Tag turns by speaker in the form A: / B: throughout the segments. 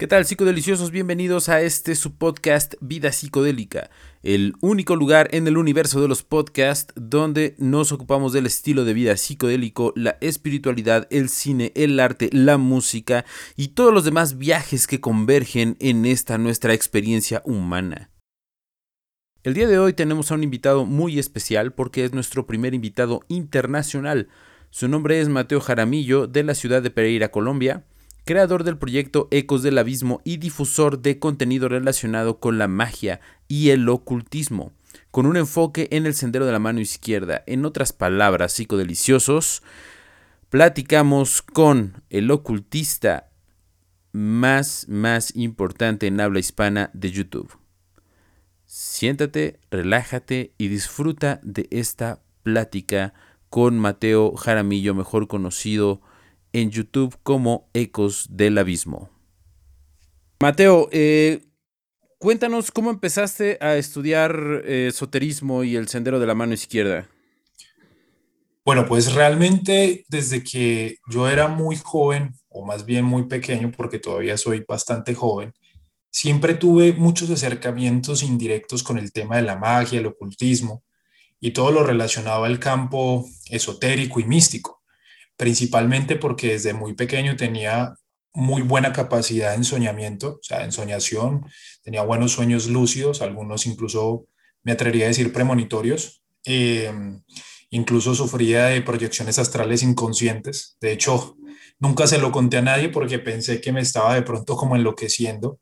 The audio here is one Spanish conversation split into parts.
A: ¿Qué tal, psicodeliciosos? Bienvenidos a este su podcast Vida Psicodélica, el único lugar en el universo de los podcasts donde nos ocupamos del estilo de vida psicodélico, la espiritualidad, el cine, el arte, la música y todos los demás viajes que convergen en esta nuestra experiencia humana. El día de hoy tenemos a un invitado muy especial porque es nuestro primer invitado internacional. Su nombre es Mateo Jaramillo de la ciudad de Pereira, Colombia creador del proyecto Ecos del Abismo y difusor de contenido relacionado con la magia y el ocultismo, con un enfoque en el sendero de la mano izquierda. En otras palabras, psicodeliciosos, platicamos con el ocultista más, más importante en habla hispana de YouTube. Siéntate, relájate y disfruta de esta plática con Mateo Jaramillo, mejor conocido en YouTube como Ecos del Abismo. Mateo, eh, cuéntanos cómo empezaste a estudiar eh, esoterismo y el sendero de la mano izquierda.
B: Bueno, pues realmente desde que yo era muy joven, o más bien muy pequeño, porque todavía soy bastante joven, siempre tuve muchos acercamientos indirectos con el tema de la magia, el ocultismo y todo lo relacionado al campo esotérico y místico principalmente porque desde muy pequeño tenía muy buena capacidad en soñamiento, o sea, en soñación, tenía buenos sueños lúcidos, algunos incluso me atrevería a decir premonitorios, em, incluso sufría de proyecciones astrales inconscientes, de hecho, nunca se lo conté a nadie porque pensé que me estaba de pronto como enloqueciendo,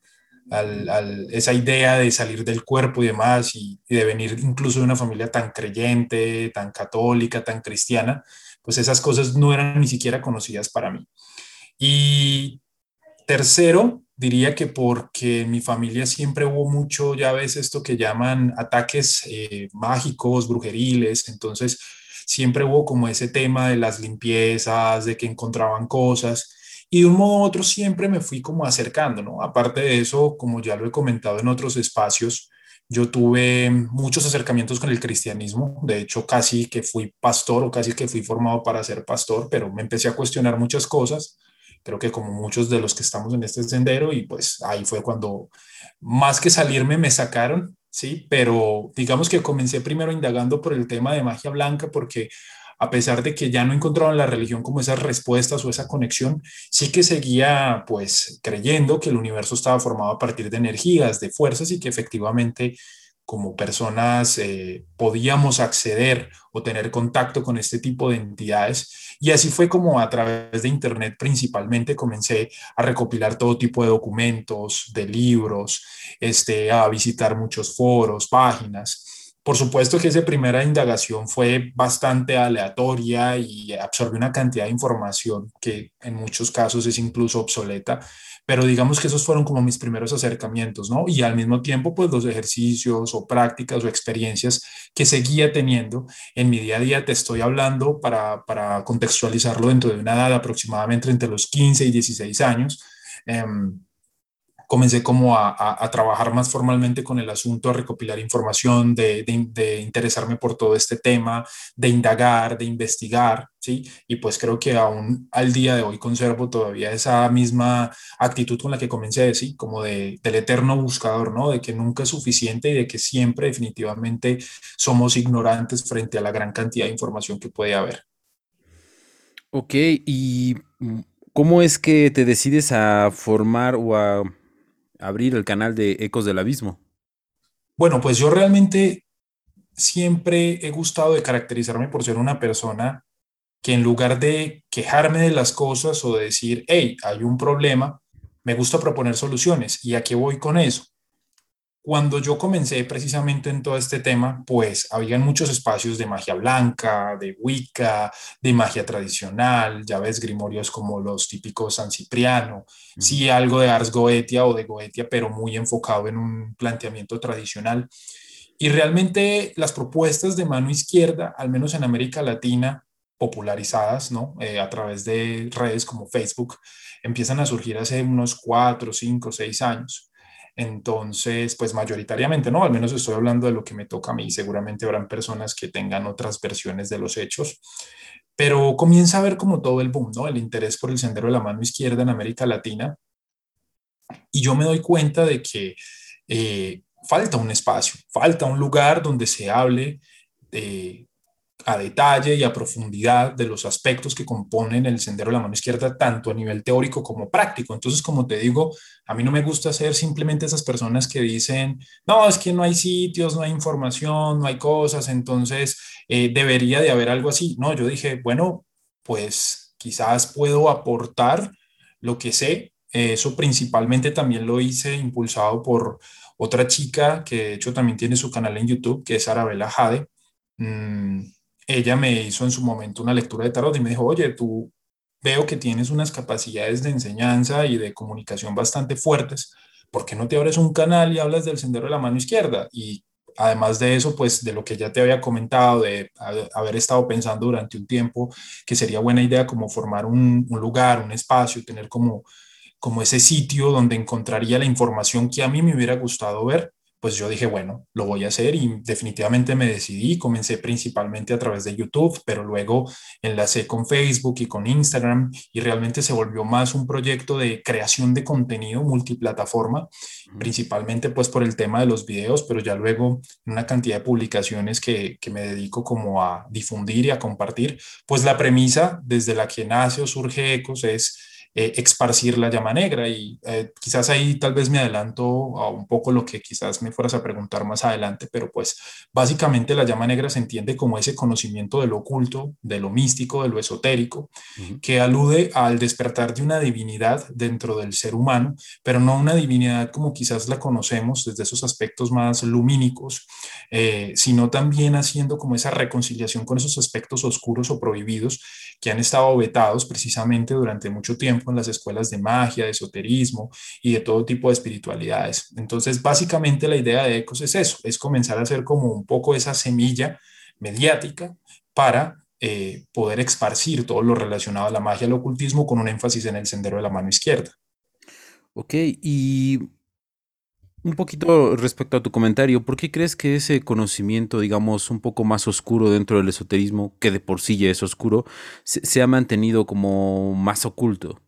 B: al, esa idea de salir del cuerpo y demás, y de venir incluso de una familia tan creyente, tan católica, tan cristiana, pues esas cosas no eran ni siquiera conocidas para mí. Y tercero, diría que porque en mi familia siempre hubo mucho, ya ves, esto que llaman ataques eh, mágicos, brujeriles, entonces siempre hubo como ese tema de las limpiezas, de que encontraban cosas. Y de un modo u otro siempre me fui como acercando, ¿no? Aparte de eso, como ya lo he comentado en otros espacios, yo tuve muchos acercamientos con el cristianismo, de hecho casi que fui pastor o casi que fui formado para ser pastor, pero me empecé a cuestionar muchas cosas, creo que como muchos de los que estamos en este sendero y pues ahí fue cuando más que salirme me sacaron, sí, pero digamos que comencé primero indagando por el tema de magia blanca porque a pesar de que ya no encontraban la religión como esas respuestas o esa conexión, sí que seguía pues creyendo que el universo estaba formado a partir de energías, de fuerzas y que efectivamente como personas eh, podíamos acceder o tener contacto con este tipo de entidades. Y así fue como a través de Internet principalmente comencé a recopilar todo tipo de documentos, de libros, este, a visitar muchos foros, páginas. Por supuesto que esa primera indagación fue bastante aleatoria y absorbió una cantidad de información que en muchos casos es incluso obsoleta, pero digamos que esos fueron como mis primeros acercamientos, ¿no? Y al mismo tiempo, pues los ejercicios o prácticas o experiencias que seguía teniendo en mi día a día, te estoy hablando para, contextualizarlo dentro de una edad aproximadamente entre los 15 y 16 años. Eh, comencé como a, trabajar más formalmente con el asunto, a recopilar información, de, interesarme por todo este tema, de indagar, de investigar, ¿sí? Y pues creo que aún al día de hoy conservo todavía esa misma actitud con la que comencé, ¿sí? Como de, del eterno buscador, ¿no? De que nunca es suficiente y de que siempre definitivamente somos ignorantes frente a la gran cantidad de información que puede haber.
A: Ok, y mm, ¿cómo es que te decides a formar o a abrir el canal de Ecos del Abismo?
B: Bueno, pues yo realmente siempre he gustado de caracterizarme por ser una persona que en lugar de quejarme de las cosas o de decir, hey, hay un problema, me gusta proponer soluciones. ¿Y a qué voy con eso? Cuando yo comencé precisamente en todo este tema, pues habían muchos espacios de magia blanca, de Wicca, de magia tradicional, ya ves, grimorios como los típicos San Cipriano, sí algo de Ars Goetia o de Goetia, pero muy enfocado en un planteamiento tradicional. Y realmente las propuestas de mano izquierda, al menos en América Latina, popularizadas, ¿no? Eh, a través de redes como Facebook, empiezan a surgir hace unos cuatro, cinco, seis años. Entonces, pues mayoritariamente, ¿no? Al menos estoy hablando de lo que me toca a mí. Seguramente habrán personas que tengan otras versiones de los hechos, pero comienza a ver como todo el boom, ¿no? El interés por el sendero de la mano izquierda en América Latina. y yo me doy cuenta de que eh, falta un espacio, falta un lugar donde se hable de a detalle y a profundidad de los aspectos que componen el sendero de la mano izquierda, tanto a nivel teórico como práctico. Entonces, como te digo, a mí no me gusta ser simplemente esas personas que dicen, no, es que no hay sitios, no hay información, no hay cosas, entonces eh, debería de haber algo así. No, yo dije, bueno, pues quizás puedo aportar lo que sé. Eso principalmente también lo hice impulsado por otra chica que de hecho también tiene su canal en YouTube, que es Arabella Jade. Mm, ella me hizo en su momento una lectura de tarot y me dijo, oye, tú veo que tienes unas capacidades de enseñanza y de comunicación bastante fuertes, ¿por qué no te abres un canal y hablas del sendero de la mano izquierda? Y además de eso, pues de lo que ya te había comentado, de haber estado pensando durante un tiempo que sería buena idea como formar un, un lugar, un espacio, tener como, como ese sitio donde encontraría la información que a mí me hubiera gustado ver pues yo dije, bueno, lo voy a hacer y definitivamente me decidí. Comencé principalmente a través de YouTube, pero luego enlacé con Facebook y con Instagram y realmente se volvió más un proyecto de creación de contenido multiplataforma, principalmente pues por el tema de los videos, pero ya luego una cantidad de publicaciones que, que me dedico como a difundir y a compartir. Pues la premisa desde la que nace o surge Ecos es eh, esparcir la llama negra. Y eh, quizás ahí tal vez me adelanto a un poco lo que quizás me fueras a preguntar más adelante, pero pues básicamente la llama negra se entiende como ese conocimiento de lo oculto, de lo místico, de lo esotérico, que alude al despertar de una divinidad dentro del ser humano, pero no una divinidad como quizás la conocemos desde esos aspectos más lumínicos, eh, sino también haciendo como esa reconciliación con esos aspectos oscuros o prohibidos que han estado vetados precisamente durante mucho tiempo en las escuelas de magia, de esoterismo y de todo tipo de espiritualidades. Entonces, básicamente la idea de ECOS es eso, es comenzar a hacer como un poco esa semilla mediática para eh, poder esparcir todo lo relacionado a la magia al ocultismo con un énfasis en el sendero de la mano izquierda.
A: Ok, y un poquito respecto a tu comentario, ¿por qué crees que ese conocimiento, digamos, un poco más oscuro dentro del esoterismo, que de por sí ya es oscuro, se, ha mantenido como más oculto?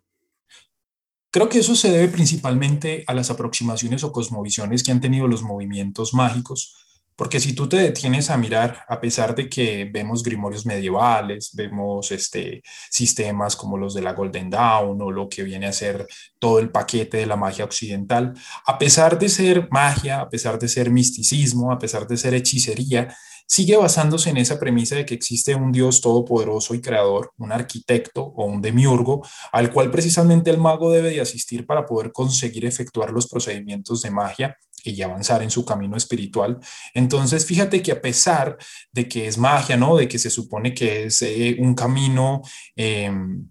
B: Creo que eso se debe principalmente a las aproximaciones o cosmovisiones que han tenido los movimientos mágicos porque si tú te detienes a mirar, a pesar de que vemos grimorios medievales, vemos este, sistemas como los de la Golden Dawn o lo que viene a ser todo el paquete de la magia occidental, a pesar de ser magia, a pesar de ser misticismo, a pesar de ser hechicería, sigue basándose en esa premisa de que existe un Dios todopoderoso y creador, un arquitecto o un demiurgo, al cual precisamente el mago debe de asistir para poder conseguir efectuar los procedimientos de magia y avanzar en su camino espiritual. Entonces, fíjate que a pesar de que es magia, ¿no? De que se supone que es eh, un camino... Em,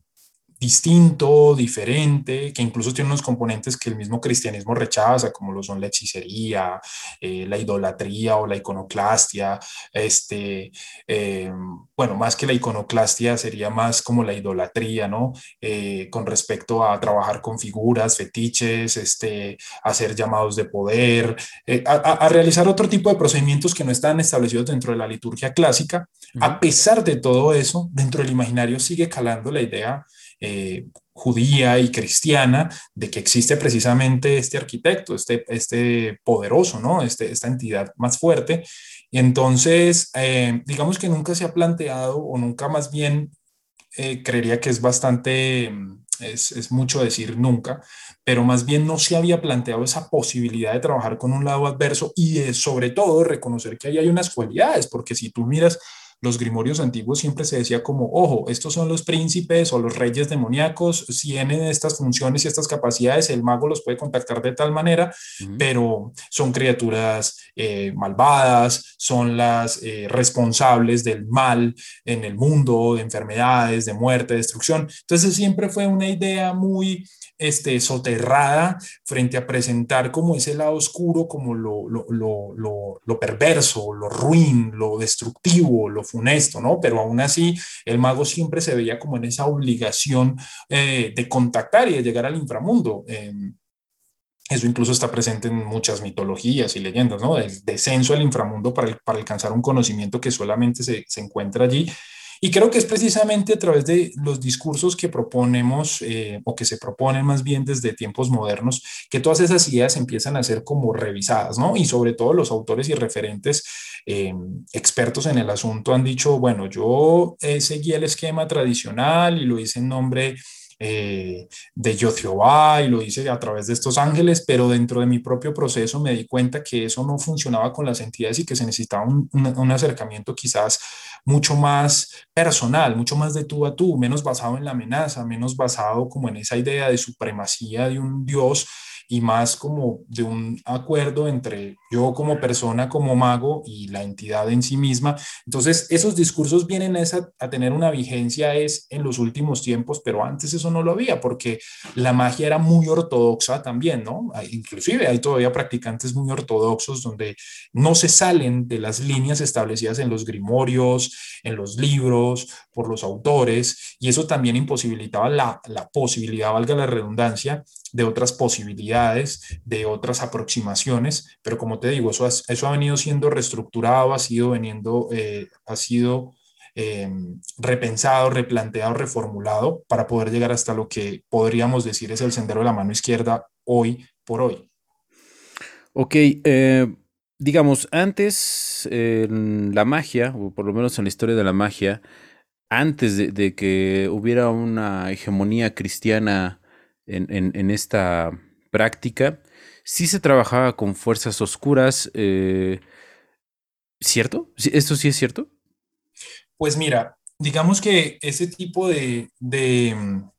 B: distinto, diferente, que incluso tiene unos componentes que el mismo cristianismo rechaza, como lo son la hechicería, eh, la idolatría o la iconoclastia. Este, eh, bueno, más que la iconoclastia sería más como la idolatría, ¿no? Eh, con respecto a trabajar con figuras, fetiches, este, hacer llamados de poder, a, realizar otro tipo de procedimientos que no están establecidos dentro de la liturgia clásica. A pesar de todo eso, dentro del imaginario sigue calando la idea eh, judía y cristiana de que existe precisamente este arquitecto, este, este poderoso, ¿no? Este, esta entidad más fuerte. Y entonces, eh, digamos que nunca se ha planteado o nunca más bien eh, creería que es bastante, mm, es, mucho decir nunca, pero más bien no se había planteado esa posibilidad de trabajar con un lado adverso y sobre todo reconocer que ahí hay unas cualidades, porque si tú miras los grimorios antiguos siempre se decía como, ojo, estos son los príncipes o los reyes demoníacos, si tienen estas funciones y estas capacidades, el mago los puede contactar de tal manera, pero son criaturas eh, malvadas, son las eh, responsables del mal en el mundo, de enfermedades, de muerte, de destrucción. Entonces siempre fue una idea muy este, soterrada frente a presentar como ese lado oscuro, como lo, lo, lo, lo, perverso, lo ruin, lo destructivo, lo funesto, ¿no? Pero aún así, el mago siempre se veía como en esa obligación eh, de contactar y de llegar al inframundo. Em, eso incluso está presente en muchas mitologías y leyendas, ¿no? El descenso al inframundo para, para alcanzar un conocimiento que solamente se, se encuentra allí Y creo que es precisamente a través de los discursos que proponemos eh, o que se proponen más bien desde tiempos modernos que todas esas ideas empiezan a ser como revisadas, ¿no? Y sobre todo los autores y referentes eh, expertos en el asunto han dicho, bueno, yo eh, seguí el esquema tradicional y lo hice en nombre eh, de yo y lo hice a través de estos ángeles, pero dentro de mi propio proceso me di cuenta que eso no funcionaba con las entidades y que se necesitaba un, acercamiento quizás mucho más personal, mucho más de tú a tú, menos basado en la amenaza, menos basado como en esa idea de supremacía de un Dios y más como de un acuerdo entre yo como persona, como mago y la entidad en sí misma. Entonces, esos discursos vienen a, tener una vigencia es en los últimos tiempos, pero antes eso no lo había porque la magia era muy ortodoxa también, ¿no? Inclusive hay todavía practicantes muy ortodoxos donde no se salen de las líneas establecidas en los grimorios, en los libros, por los autores, y eso también imposibilitaba la, la posibilidad, valga la redundancia, de otras posibilidades, de otras aproximaciones, pero como te digo, eso ha, eso ha venido siendo reestructurado, ha sido veniendo, eh, ha sido em, repensado, replanteado, reformulado para poder llegar hasta lo que podríamos decir es el sendero de la mano izquierda hoy por hoy.
A: Ok, eh, digamos, antes en la magia, o por lo menos en la historia de la magia, antes de, de que hubiera una hegemonía cristiana en, esta práctica, sí se trabajaba con fuerzas oscuras. Eh, ¿Cierto? ¿Esto sí es cierto?
B: Pues mira, digamos que ese tipo de, mm,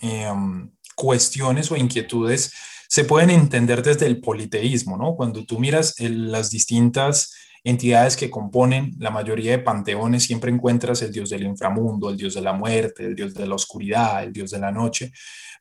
B: em, cuestiones o inquietudes se pueden entender desde el politeísmo, ¿no? Cuando tú miras las distintas entidades que componen la mayoría de panteones, siempre encuentras el dios del inframundo, el dios de la muerte, el dios de la oscuridad, el dios de la noche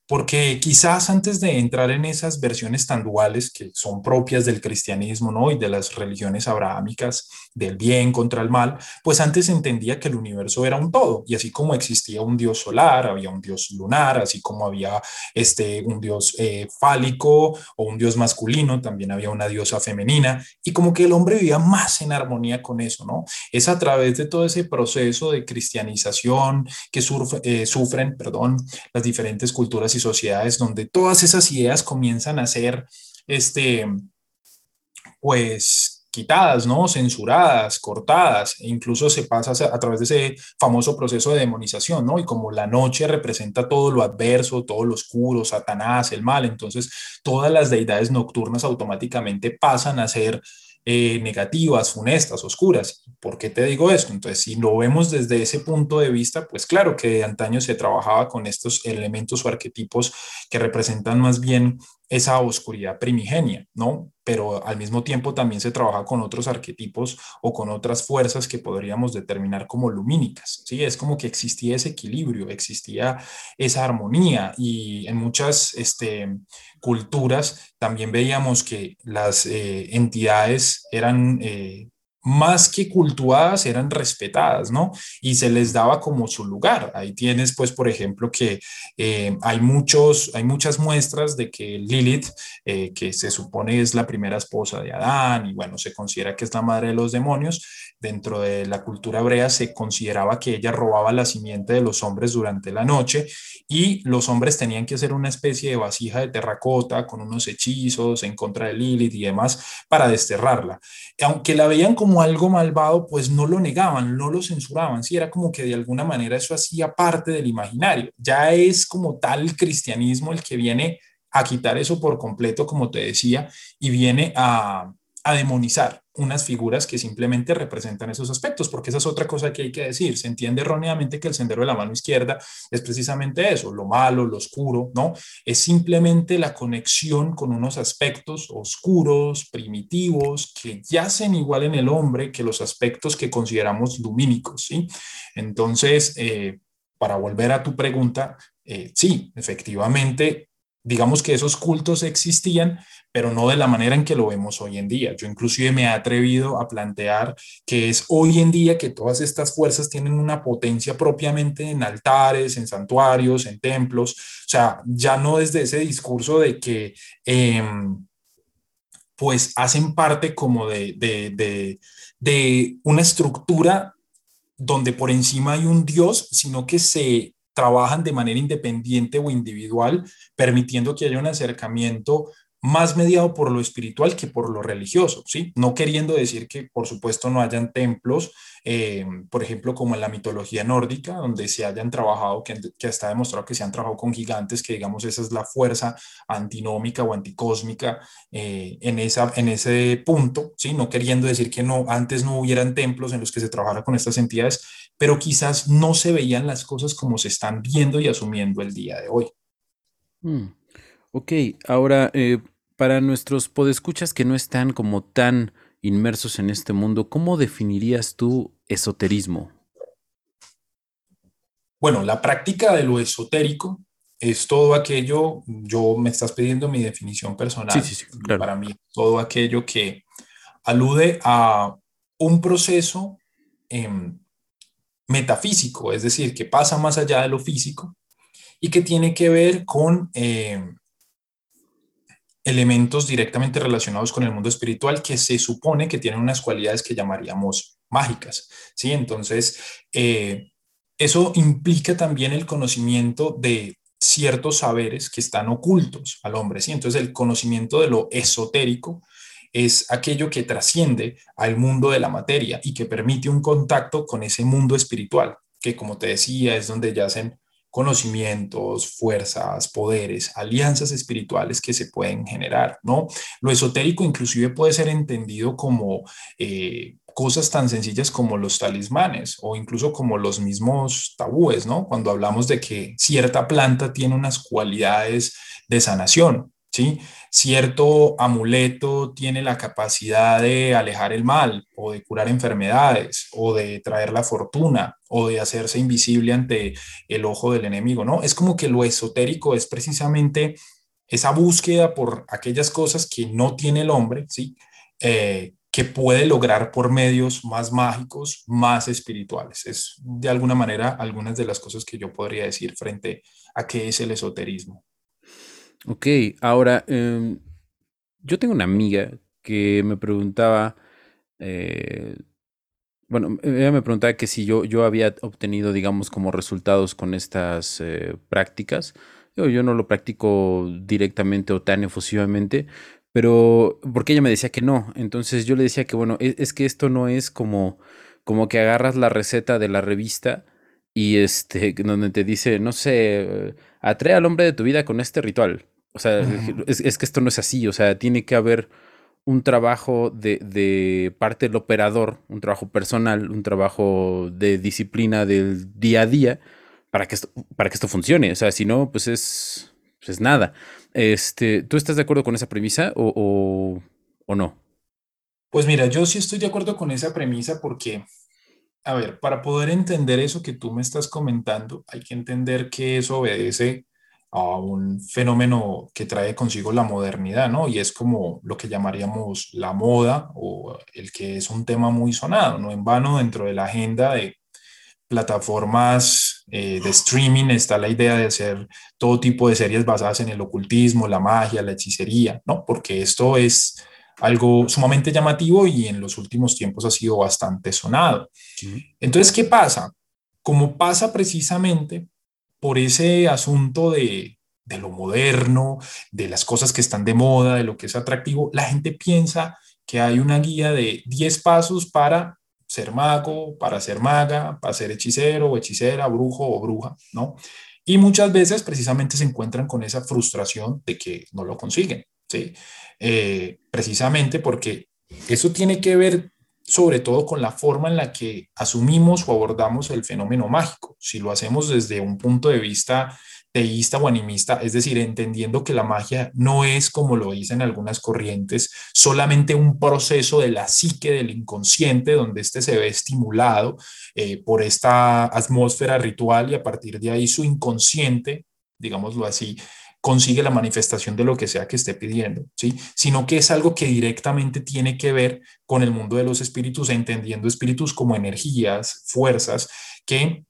B: porque quizás antes de entrar en esas versiones tan duales que son propias del cristianismo ¿no? y de las religiones abrahámicas, del bien contra el mal, pues antes entendía que el universo era un todo, y así como existía un dios solar, había un dios lunar, así como había este, un dios eh, fálico o un dios masculino, también había una diosa femenina, y como que el hombre vivía más en armonía con eso, ¿no? Es a través de todo ese proceso de cristianización que eh, sufren, perdón, las diferentes culturas y sociedades donde todas esas ideas comienzan a ser, este, pues, quitadas, ¿no? Censuradas, cortadas, e incluso se pasa a través de ese famoso proceso de demonización, ¿no? Y como la noche representa todo lo adverso, todo lo oscuro, Satanás, el mal, entonces todas las deidades nocturnas automáticamente pasan a ser eh, negativas, funestas, oscuras. ¿Por qué te digo esto? Entonces, si lo vemos desde ese punto de vista, pues claro que de antaño se trabajaba con estos elementos o arquetipos que representan más bien esa oscuridad primigenia, ¿no? Pero al mismo tiempo también se trabaja con otros arquetipos o con otras fuerzas que podríamos determinar como lumínicas, ¿sí? Es como que existía ese equilibrio, existía esa armonía y en muchas este, culturas también veíamos que las eh, entidades eran eh, más que cultuadas, eran respetadas, ¿no? Y se les daba como su lugar. Ahí tienes, pues, por ejemplo, que eh, hay, muchos, hay muchas muestras de que Lilith, eh, que se supone es la primera esposa de Adán y bueno, se considera que es la madre de los demonios, dentro de la cultura hebrea se consideraba que ella robaba la simiente de los hombres durante la noche y los hombres tenían que hacer una especie de vasija de terracota con unos hechizos en contra de Lilith y demás para desterrarla. Aunque la veían como algo malvado, pues no lo negaban, no lo censuraban, sí, era como que de alguna manera eso hacía parte del imaginario. Ya es como tal cristianismo el que viene a quitar eso por completo, como te decía, y viene a, a demonizar unas figuras que simplemente representan esos aspectos, porque esa es otra cosa que hay que decir. Se entiende erróneamente que el sendero de la mano izquierda es precisamente eso, lo malo, lo oscuro, ¿no? Es simplemente la conexión con unos aspectos oscuros, primitivos, que yacen igual en el hombre que los aspectos que consideramos lumínicos, ¿sí? Entonces, eh, para volver a tu pregunta, eh, sí, efectivamente, digamos que esos cultos existían, pero no de la manera en que lo vemos hoy en día. Yo inclusive me he atrevido a plantear que es hoy en día que todas estas fuerzas tienen una potencia propiamente en altares, en santuarios, en templos, o sea, ya no desde ese discurso de que... Em, pues hacen parte como de, de, de, de una estructura donde por encima hay un Dios, sino que se trabajan de manera independiente o individual, permitiendo que haya un acercamiento más mediado por lo espiritual que por lo religioso, ¿sí? No queriendo decir que, por supuesto, no hayan templos, eh, por ejemplo, como en la mitología nórdica, donde se hayan trabajado, que, que está demostrado que se han trabajado con gigantes, que digamos esa es la fuerza antinómica o anticósmica eh, en, esa, en ese punto, ¿sí? No queriendo decir que no, antes no hubieran templos en los que se trabajara con estas entidades, pero quizás no se veían las cosas como se están viendo y asumiendo el día de hoy.
A: Mm. Ok, ahora eh, para nuestros podescuchas que no están como tan inmersos en este mundo, ¿cómo definirías tú esoterismo?
B: Bueno, la práctica de lo esotérico es todo aquello, yo me estás pidiendo mi definición personal,
A: sí, sí, claro.
B: para mí todo aquello que alude a un proceso em, metafísico, es decir, que pasa más allá de lo físico y que tiene que ver con em, elementos directamente relacionados con el mundo espiritual que se supone que tienen unas cualidades que llamaríamos mágicas, ¿sí? Entonces, eh, eso implica también el conocimiento de ciertos saberes que están ocultos al hombre, ¿sí? Entonces, el conocimiento de lo esotérico es aquello que trasciende al mundo de la materia y que permite un contacto con ese mundo espiritual, que como te decía, es donde yacen conocimientos, fuerzas, poderes, alianzas espirituales que se pueden generar, ¿no? Lo esotérico inclusive puede ser entendido como eh, cosas tan sencillas como los talismanes o incluso como los mismos tabúes, ¿no? Cuando hablamos de que cierta planta tiene unas cualidades de sanación, ¿sí? Cierto amuleto tiene la capacidad de alejar el mal o de curar enfermedades o de traer la fortuna o de hacerse invisible ante el ojo del enemigo, ¿no? Es como que lo esotérico es precisamente esa búsqueda por aquellas cosas que no tiene el hombre, ¿sí? Eh, que puede lograr por medios más mágicos, más espirituales. Es de alguna manera algunas de las cosas que yo podría decir frente a qué es el esoterismo.
A: Ok, ahora, em, yo tengo una amiga que me preguntaba, eh, bueno, ella me preguntaba que si yo, yo había obtenido, digamos, como resultados con estas eh, prácticas. Yo, yo no lo practico directamente o tan efusivamente, pero porque ella me decía que no. Entonces yo le decía que, bueno, es, es que esto no es como, como que agarras la receta de la revista y este, donde te dice, no sé, atrae al hombre de tu vida con este ritual. O sea, es, que esto no es así, o sea, tiene que haber un trabajo de, parte del operador, un trabajo personal, un trabajo de disciplina del día a día para que esto, para que esto funcione. O sea, si no, pues es, pues es nada. Este, ¿Tú estás de acuerdo con esa premisa o, o no?
B: Pues mira, yo sí estoy de acuerdo con esa premisa porque, a ver, para poder entender eso que tú me estás comentando, hay que entender que eso obedece a un fenómeno que trae consigo la modernidad, ¿no? Y es como lo que llamaríamos la moda o el que es un tema muy sonado, no en vano dentro de la agenda de plataformas eh, de streaming está la idea de hacer todo tipo de series basadas en el ocultismo, la magia, la hechicería, ¿no? Porque esto es algo sumamente llamativo y en los últimos tiempos ha sido bastante sonado. Entonces, ¿qué pasa? Como pasa precisamente por ese asunto de, lo moderno, de las cosas que están de moda, de lo que es atractivo, la gente piensa que hay una guía de 10 pasos para ser mago, para ser maga, para ser hechicero o hechicera, brujo o bruja, ¿no? Y muchas veces precisamente se encuentran con esa frustración de que no lo consiguen, ¿sí? Eh, precisamente porque eso tiene que ver sobre todo con la forma en la que asumimos o abordamos el fenómeno mágico. Si lo hacemos desde un punto de vista teísta o animista, es decir, entendiendo que la magia no es, como lo dicen algunas corrientes, solamente un proceso de la psique del inconsciente, donde éste se ve estimulado eh, por esta atmósfera ritual y a partir de ahí su inconsciente, digámoslo así, consigue la manifestación de lo que sea que esté pidiendo, ¿sí? Sino que es algo que directamente tiene que ver con el mundo de los espíritus, entendiendo espíritus como energías, fuerzas que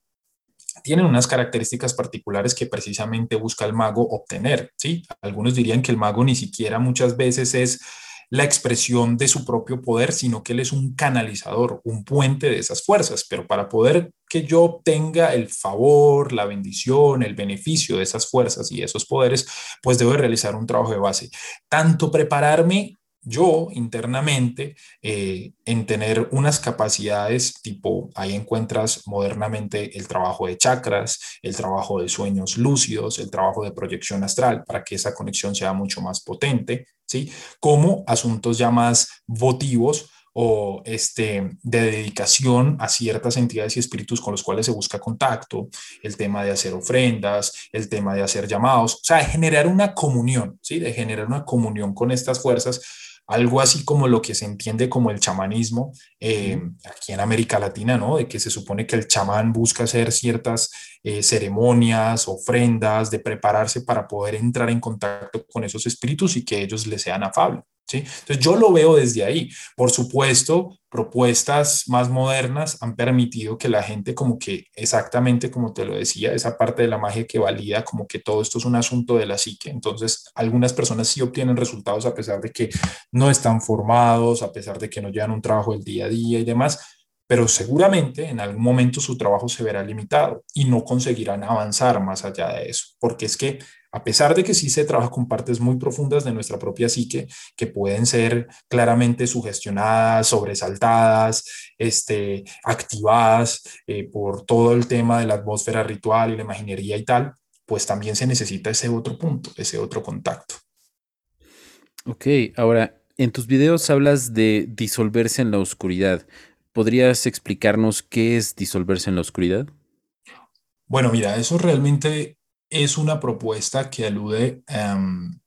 B: tienen unas características particulares que precisamente busca el mago obtener, ¿sí? Algunos dirían que el mago ni siquiera muchas veces es la expresión de su propio poder, sino que él es un canalizador, un puente de esas fuerzas. Pero para poder que yo obtenga el favor, la bendición, el beneficio de esas fuerzas y esos poderes, pues debo realizar un trabajo de base. Tanto prepararme yo internamente eh, en tener unas capacidades tipo, ahí encuentras modernamente el trabajo de chakras, el trabajo de sueños lúcidos, el trabajo de proyección astral para que esa conexión sea mucho más potente, ¿sí? Como asuntos ya más votivos o este, de dedicación a ciertas entidades y espíritus con los cuales se busca contacto, el tema de hacer ofrendas, el tema de hacer llamados, o sea, de generar una comunión, ¿sí? de generar una comunión con estas fuerzas algo así como lo que se entiende como el chamanismo eh, aquí en América Latina, ¿no? De que se supone que el chamán busca hacer ciertas eh, ceremonias, ofrendas, de prepararse para poder entrar en contacto con esos espíritus y que ellos le sean afables. Entonces yo lo veo desde ahí. Por supuesto, propuestas más modernas han permitido que la gente como que exactamente como te lo decía, esa parte de la magia que valida como que todo esto es un asunto de la psique. Entonces algunas personas sí obtienen resultados a pesar de que no están formados, a pesar de que no llevan un trabajo del día a día y demás, pero seguramente en algún momento su trabajo se verá limitado y no conseguirán avanzar más allá de eso, porque es que a pesar de que sí se trabaja con partes muy profundas de nuestra propia psique, que pueden ser claramente sugestionadas, sobresaltadas, este, activadas eh, por todo el tema de la atmósfera ritual y la imaginería y tal, pues también se necesita ese otro punto, ese otro contacto.
A: Ok, ahora, en tus videos hablas de disolverse en la oscuridad. ¿Podrías explicarnos qué es disolverse en la oscuridad?
B: Bueno, mira, eso realmente es una propuesta que alude em,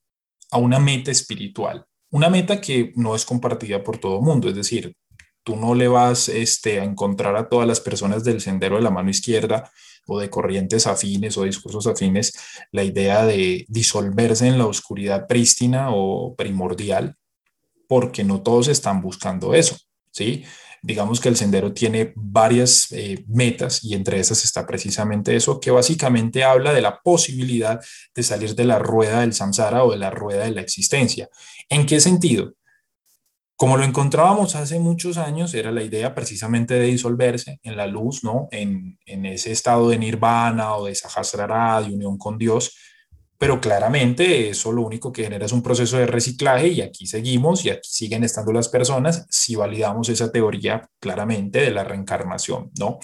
B: a una meta espiritual, una meta que no es compartida por todo el mundo, es decir, tú no le vas este, a encontrar a todas las personas del sendero de la mano izquierda o de corrientes afines o discursos afines la idea de disolverse en la oscuridad prístina o primordial, porque no todos están buscando eso, ¿sí? Digamos que el sendero tiene varias eh, metas y entre esas está precisamente eso, que básicamente habla de la posibilidad de salir de la rueda del samsara o de la rueda de la existencia. ¿En qué sentido? Como lo encontrábamos hace muchos años, era la idea precisamente de disolverse en la luz, ¿no? En, en ese estado de nirvana o de sahasrara, de unión con Dios, pero claramente eso lo único que genera es un proceso de reciclaje y aquí seguimos y aquí siguen estando las personas si validamos esa teoría claramente de la reencarnación, ¿no?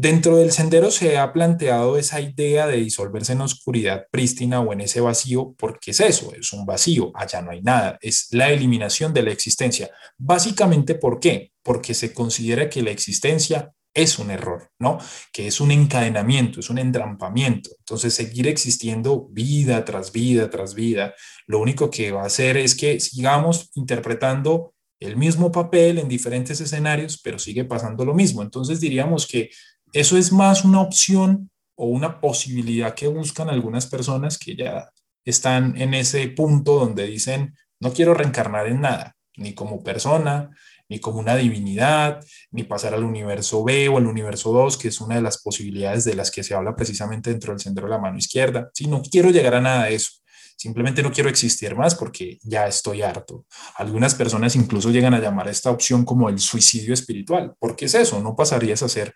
B: Dentro del sendero se ha planteado esa idea de disolverse en oscuridad prístina o en ese vacío, porque es eso, es un vacío, allá no hay nada, es la eliminación de la existencia. Básicamente, ¿por qué? Porque se considera que la existencia es un error, ¿no? Que es un encadenamiento, es un entrampamiento. Entonces, seguir existiendo vida tras vida tras vida, lo único que va a hacer es que sigamos interpretando el mismo papel en diferentes escenarios, pero sigue pasando lo mismo. Entonces, diríamos que eso es más una opción o una posibilidad que buscan algunas personas que ya están en ese punto donde dicen, no quiero reencarnar en nada, ni como persona, ni como una divinidad, ni pasar al universo B o al universo 2, que es una de las posibilidades de las que se habla precisamente dentro del centro de la mano izquierda. Si no quiero llegar a nada de eso, simplemente no quiero existir más porque ya estoy harto. Algunas personas incluso llegan a llamar a esta opción como el suicidio espiritual, porque es eso, no pasarías a ser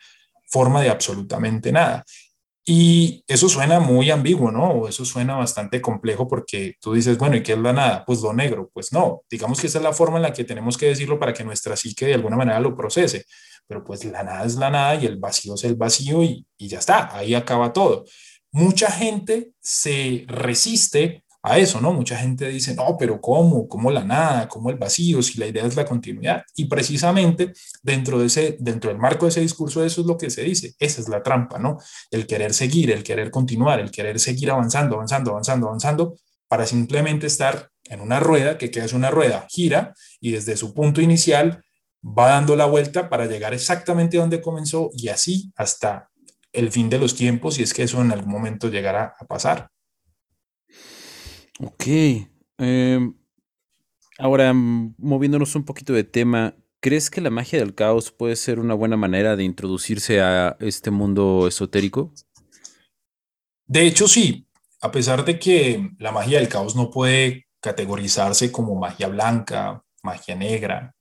B: forma de absolutamente nada. Y eso suena muy ambiguo, ¿no? O eso suena bastante complejo porque tú dices, bueno, ¿y qué es la nada? Pues lo negro. Pues no, digamos que esa es la forma en la que tenemos que decirlo para que nuestra psique de alguna manera lo procese. Pero pues la nada es la nada y el vacío es el vacío y, y ya está, ahí acaba todo. Mucha gente se resiste a eso, ¿no? Mucha gente dice, no, pero ¿cómo? ¿Cómo la nada? ¿Cómo el vacío? Si la idea es la continuidad. Y precisamente dentro, de ese, dentro del marco de ese discurso, eso es lo que se dice. Esa es la trampa, ¿no? El querer seguir, el querer continuar, el querer seguir avanzando, avanzando, avanzando, avanzando, para simplemente estar en una rueda, que queda es una rueda, gira y desde su punto inicial va dando la vuelta para llegar exactamente donde comenzó y así hasta el fin de los tiempos, y es que eso en algún momento llegará a pasar.
A: Ok. Em, ahora, mm, moviéndonos un poquito de tema, ¿crees que la magia del caos puede ser una buena manera de introducirse a este mundo esotérico?
B: De hecho, sí. A pesar de que la magia del caos no puede categorizarse como magia blanca, magia negra,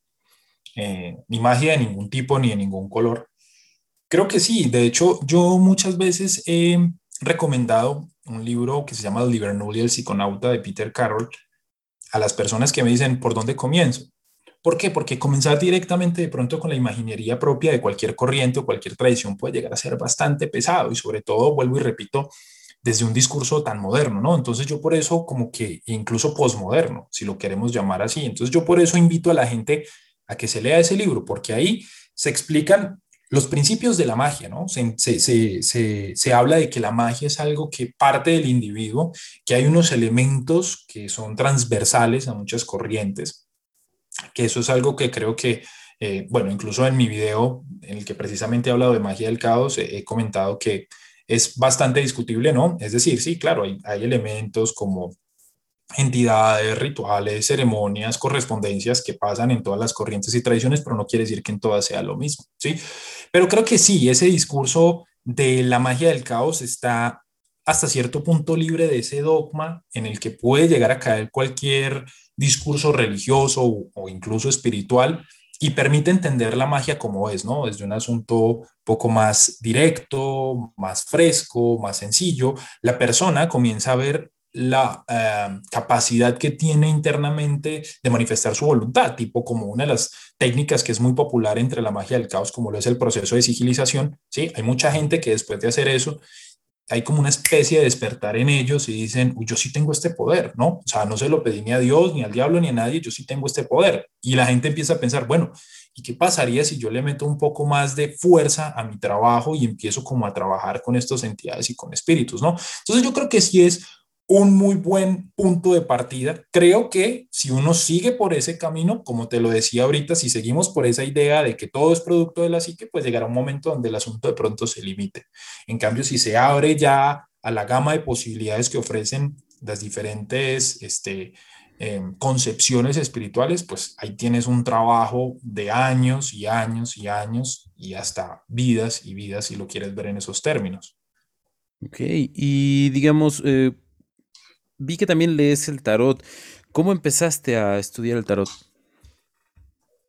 B: eh, ni magia de ningún tipo ni de ningún color. Creo que sí, de hecho yo muchas veces he recomendado un libro que se llama El Libernul y el psiconauta de Peter Carroll a las personas que me dicen, ¿por dónde comienzo? ¿Por qué? Porque comenzar directamente de pronto con la imaginería propia de cualquier corriente o cualquier tradición puede llegar a ser bastante pesado y sobre todo, vuelvo y repito, desde un discurso tan moderno, ¿no? Entonces yo por eso como que incluso posmoderno, si lo queremos llamar así. Entonces yo por eso invito a la gente a que se lea ese libro, porque ahí se explican los principios de la magia, ¿no? Se, se, se, se, habla de que la magia es algo que parte del individuo, que hay unos elementos que son transversales a muchas corrientes, que eso es algo que creo que, eh, bueno, incluso en mi video en el que precisamente he hablado de magia del caos, he comentado que es bastante discutible, ¿no? Es decir, sí, claro, hay, hay elementos como entidades, rituales, ceremonias, correspondencias que pasan en todas las corrientes y tradiciones, pero no quiere decir que en todas sea lo mismo, ¿sí? Pero creo que sí, ese discurso de la magia del caos está hasta cierto punto libre de ese dogma en el que puede llegar a caer cualquier discurso religioso o, incluso espiritual y permite entender la magia como es, ¿no? Desde un asunto poco más directo, más fresco, más sencillo, la persona comienza a ver la eh, capacidad que tiene internamente de manifestar su voluntad, tipo como una de las técnicas que es muy popular entre la magia del caos, como lo es el proceso de sigilización. ¿sí? Hay mucha gente que después de hacer eso, hay como una especie de despertar en ellos y dicen, yo sí tengo este poder, ¿no? O sea, no se lo pedí ni a Dios, ni al diablo, ni a nadie, yo sí tengo este poder. Y la gente empieza a pensar, bueno, ¿y qué pasaría si yo le meto un poco más de fuerza a mi trabajo y empiezo como a trabajar con estas entidades y con espíritus, ¿no? Entonces yo creo que sí es un muy buen punto de partida. Creo que si uno sigue por ese camino, como te lo decía ahorita, si seguimos por esa idea de que todo es producto de la psique, pues llegará un momento donde el asunto de pronto se limite. En cambio, si se abre ya a la gama de posibilidades que ofrecen las diferentes este, em, concepciones espirituales, pues ahí tienes un trabajo de años y años y años y hasta vidas y vidas si lo quieres ver en esos términos.
A: Ok, y digamos, eh, vi que también lees el tarot. ¿Cómo empezaste a estudiar el tarot?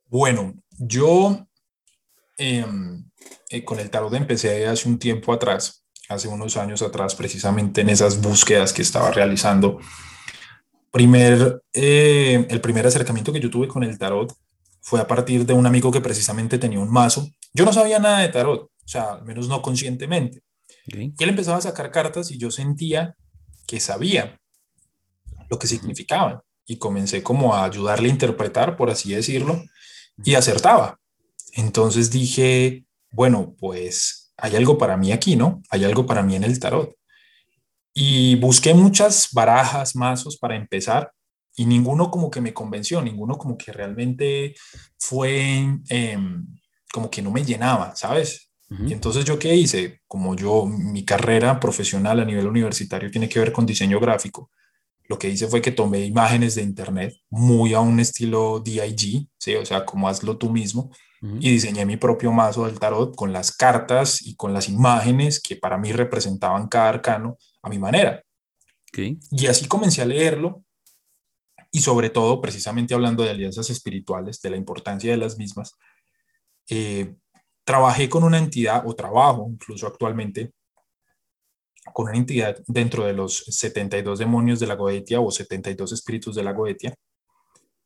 B: Bueno, yo em, eh, con el tarot empecé hace un tiempo atrás, hace unos años atrás, precisamente en esas búsquedas que estaba realizando. Primer, eh, el primer acercamiento que yo tuve con el tarot fue a partir de un amigo que precisamente tenía un mazo. Yo no sabía nada de tarot, o sea, al menos no conscientemente. Y él empezaba a sacar cartas y yo sentía que sabía lo que significaban. Y comencé como a ayudarle a interpretar, por así decirlo, y acertaba. Entonces dije, bueno, pues hay algo para mí aquí, ¿no? Hay algo para mí en el tarot. Y busqué muchas barajas, mazos para empezar, y ninguno como que me convenció, ninguno como que realmente fue em, como que no me llenaba, ¿sabes? Y entonces yo qué hice, como yo, mi carrera profesional a nivel universitario tiene que ver con diseño gráfico, lo que hice fue que tomé imágenes de internet muy a un estilo DIG, ¿sí? o sea, como hazlo tú mismo, y diseñé mi propio mazo del tarot con las cartas y con las imágenes que para mí representaban cada arcano a mi manera. Y así comencé a leerlo y sobre todo, precisamente hablando de alianzas espirituales, de la importancia de las mismas, eh, trabajé con una entidad o trabajo incluso actualmente con una entidad dentro de los 72 demonios de la Goetia o 72 espíritus de la Goetia,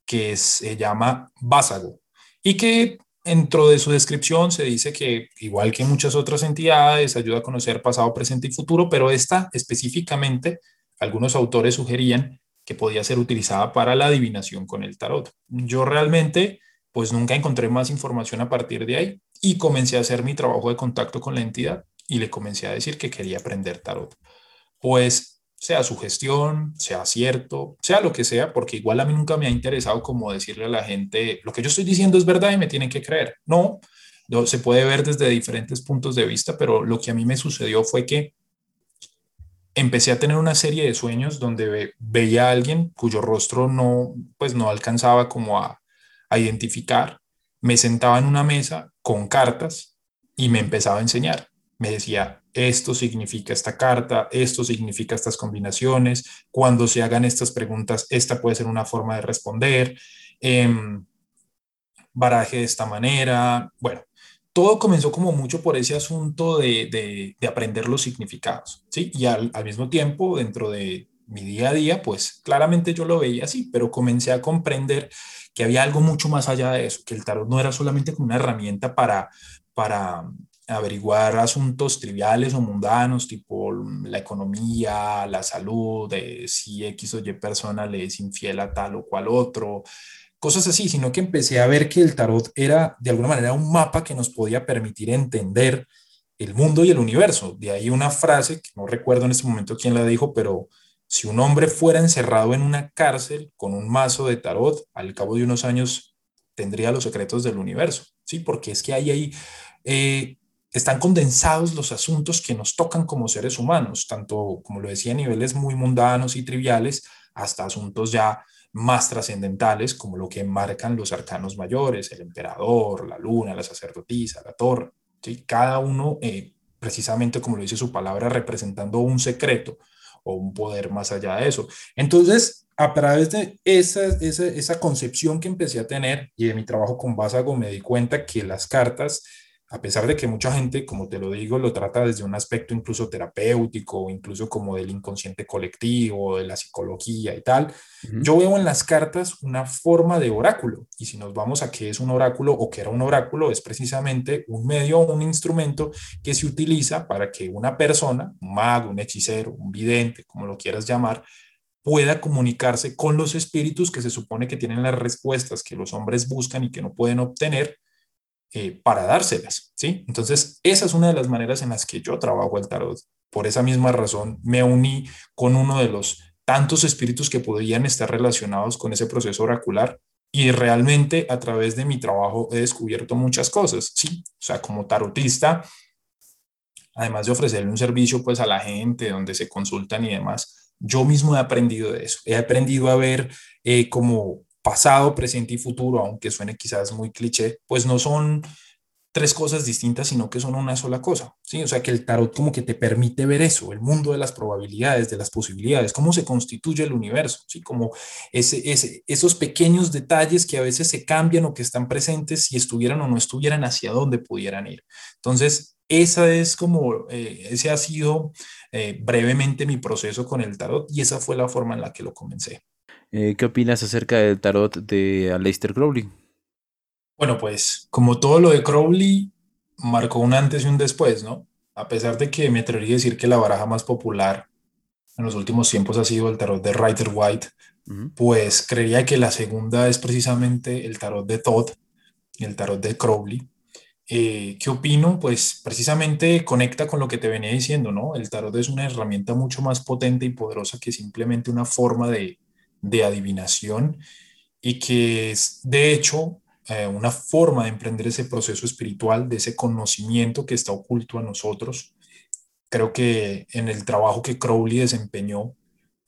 B: que se llama Vásago, y que dentro de su descripción se dice que, igual que muchas otras entidades, ayuda a conocer pasado, presente y futuro, pero esta específicamente, algunos autores sugerían que podía ser utilizada para la adivinación con el tarot. Yo realmente, pues nunca encontré más información a partir de ahí y comencé a hacer mi trabajo de contacto con la entidad y le comencé a decir que quería aprender tarot. Pues sea su gestión, sea cierto, sea lo que sea, porque igual a mí nunca me ha interesado como decirle a la gente, lo que yo estoy diciendo es verdad y me tienen que creer. No, se puede ver desde diferentes puntos de vista, pero lo que a mí me sucedió fue que empecé a tener una serie de sueños donde veía a alguien cuyo rostro no, pues no alcanzaba como a, a identificar. Me sentaba en una mesa con cartas y me empezaba a enseñar Me decía, esto significa esta carta, esto significa estas combinaciones, cuando se hagan estas preguntas, esta puede ser una forma de responder, eh, baraje de esta manera, bueno, todo comenzó como mucho por ese asunto de, de, aprender los significados, ¿sí? Y al, al, mismo tiempo, dentro de mi día a día, pues claramente yo lo veía así, pero comencé a comprender que había algo mucho más allá de eso, que el tarot no era solamente como una herramienta para, para averiguar asuntos triviales o mundanos, tipo la economía, la salud, de si X o Y persona le es infiel a tal o cual otro, cosas así, sino que empecé a ver que el tarot era de alguna manera un mapa que nos podía permitir entender el mundo y el universo. De ahí una frase que no recuerdo en este momento quién la dijo, pero si un hombre fuera encerrado en una cárcel con un mazo de tarot, al cabo de unos años tendría los secretos del universo, ¿sí? Porque es que ahí eh, están condensados los asuntos que nos tocan como seres humanos, tanto, como lo decía, a niveles muy mundanos y triviales, hasta asuntos ya más trascendentales, como lo que marcan los arcanos mayores, el emperador, la luna, la sacerdotisa, la torre. ¿sí? Cada uno, eh, precisamente como lo dice su palabra, representando un secreto o un poder más allá de eso. Entonces, a través de esa, esa, esa concepción que empecé a tener y de mi trabajo con Vásago, me di cuenta que las cartas a pesar de que mucha gente, como te lo digo, lo trata desde un aspecto incluso terapéutico, incluso como del inconsciente colectivo, de la psicología y tal, yo veo en las cartas una forma de oráculo. Y si nos vamos a qué es un oráculo o qué era un oráculo, es precisamente un medio o un instrumento que se utiliza para que una persona, un mago, un hechicero, un vidente, como lo quieras llamar, pueda comunicarse con los espíritus que se supone que tienen las respuestas que los hombres buscan y que no pueden obtener eh, para dárselas, ¿sí? Entonces, esa es una de las maneras en las que yo trabajo el tarot. Por esa misma razón, me uní con uno de los tantos espíritus que podrían estar relacionados con ese proceso oracular y realmente a través de mi trabajo he descubierto muchas cosas, ¿sí? O sea, como tarotista, además de ofrecerle un servicio pues a la gente donde se consultan y demás, yo mismo he aprendido de eso. He aprendido a ver eh, como pasado, presente y futuro, aunque suene quizás muy cliché, pues no son tres cosas distintas, sino que son una sola cosa, ¿sí? O sea, que el tarot como que te permite ver eso, el mundo de las probabilidades, de las posibilidades, cómo se constituye el universo, ¿sí? Como ese, ese, esos pequeños detalles que a veces se cambian o que están presentes si estuvieran o no estuvieran hacia dónde pudieran ir. Entonces, esa es como, eh, ese ha sido eh, brevemente mi proceso con el tarot y esa fue la forma en la que lo comencé.
A: Eh, ¿Qué opinas acerca del tarot de Aleister Crowley?
B: Bueno, pues como todo lo de Crowley, marcó un antes y un después, ¿no? A pesar de que me atrevería a decir que la baraja más popular en los últimos tiempos ha sido el tarot de Rider White, pues creería que la segunda es precisamente el tarot de Todd, el tarot de Crowley. Eh, ¿Qué opino? Pues precisamente conecta con lo que te venía diciendo, ¿no? El tarot es una herramienta mucho más potente y poderosa que simplemente una forma de, de adivinación y que es de hecho eh, una forma de emprender ese proceso espiritual, de ese conocimiento que está oculto a nosotros. Creo que en el trabajo que Crowley desempeñó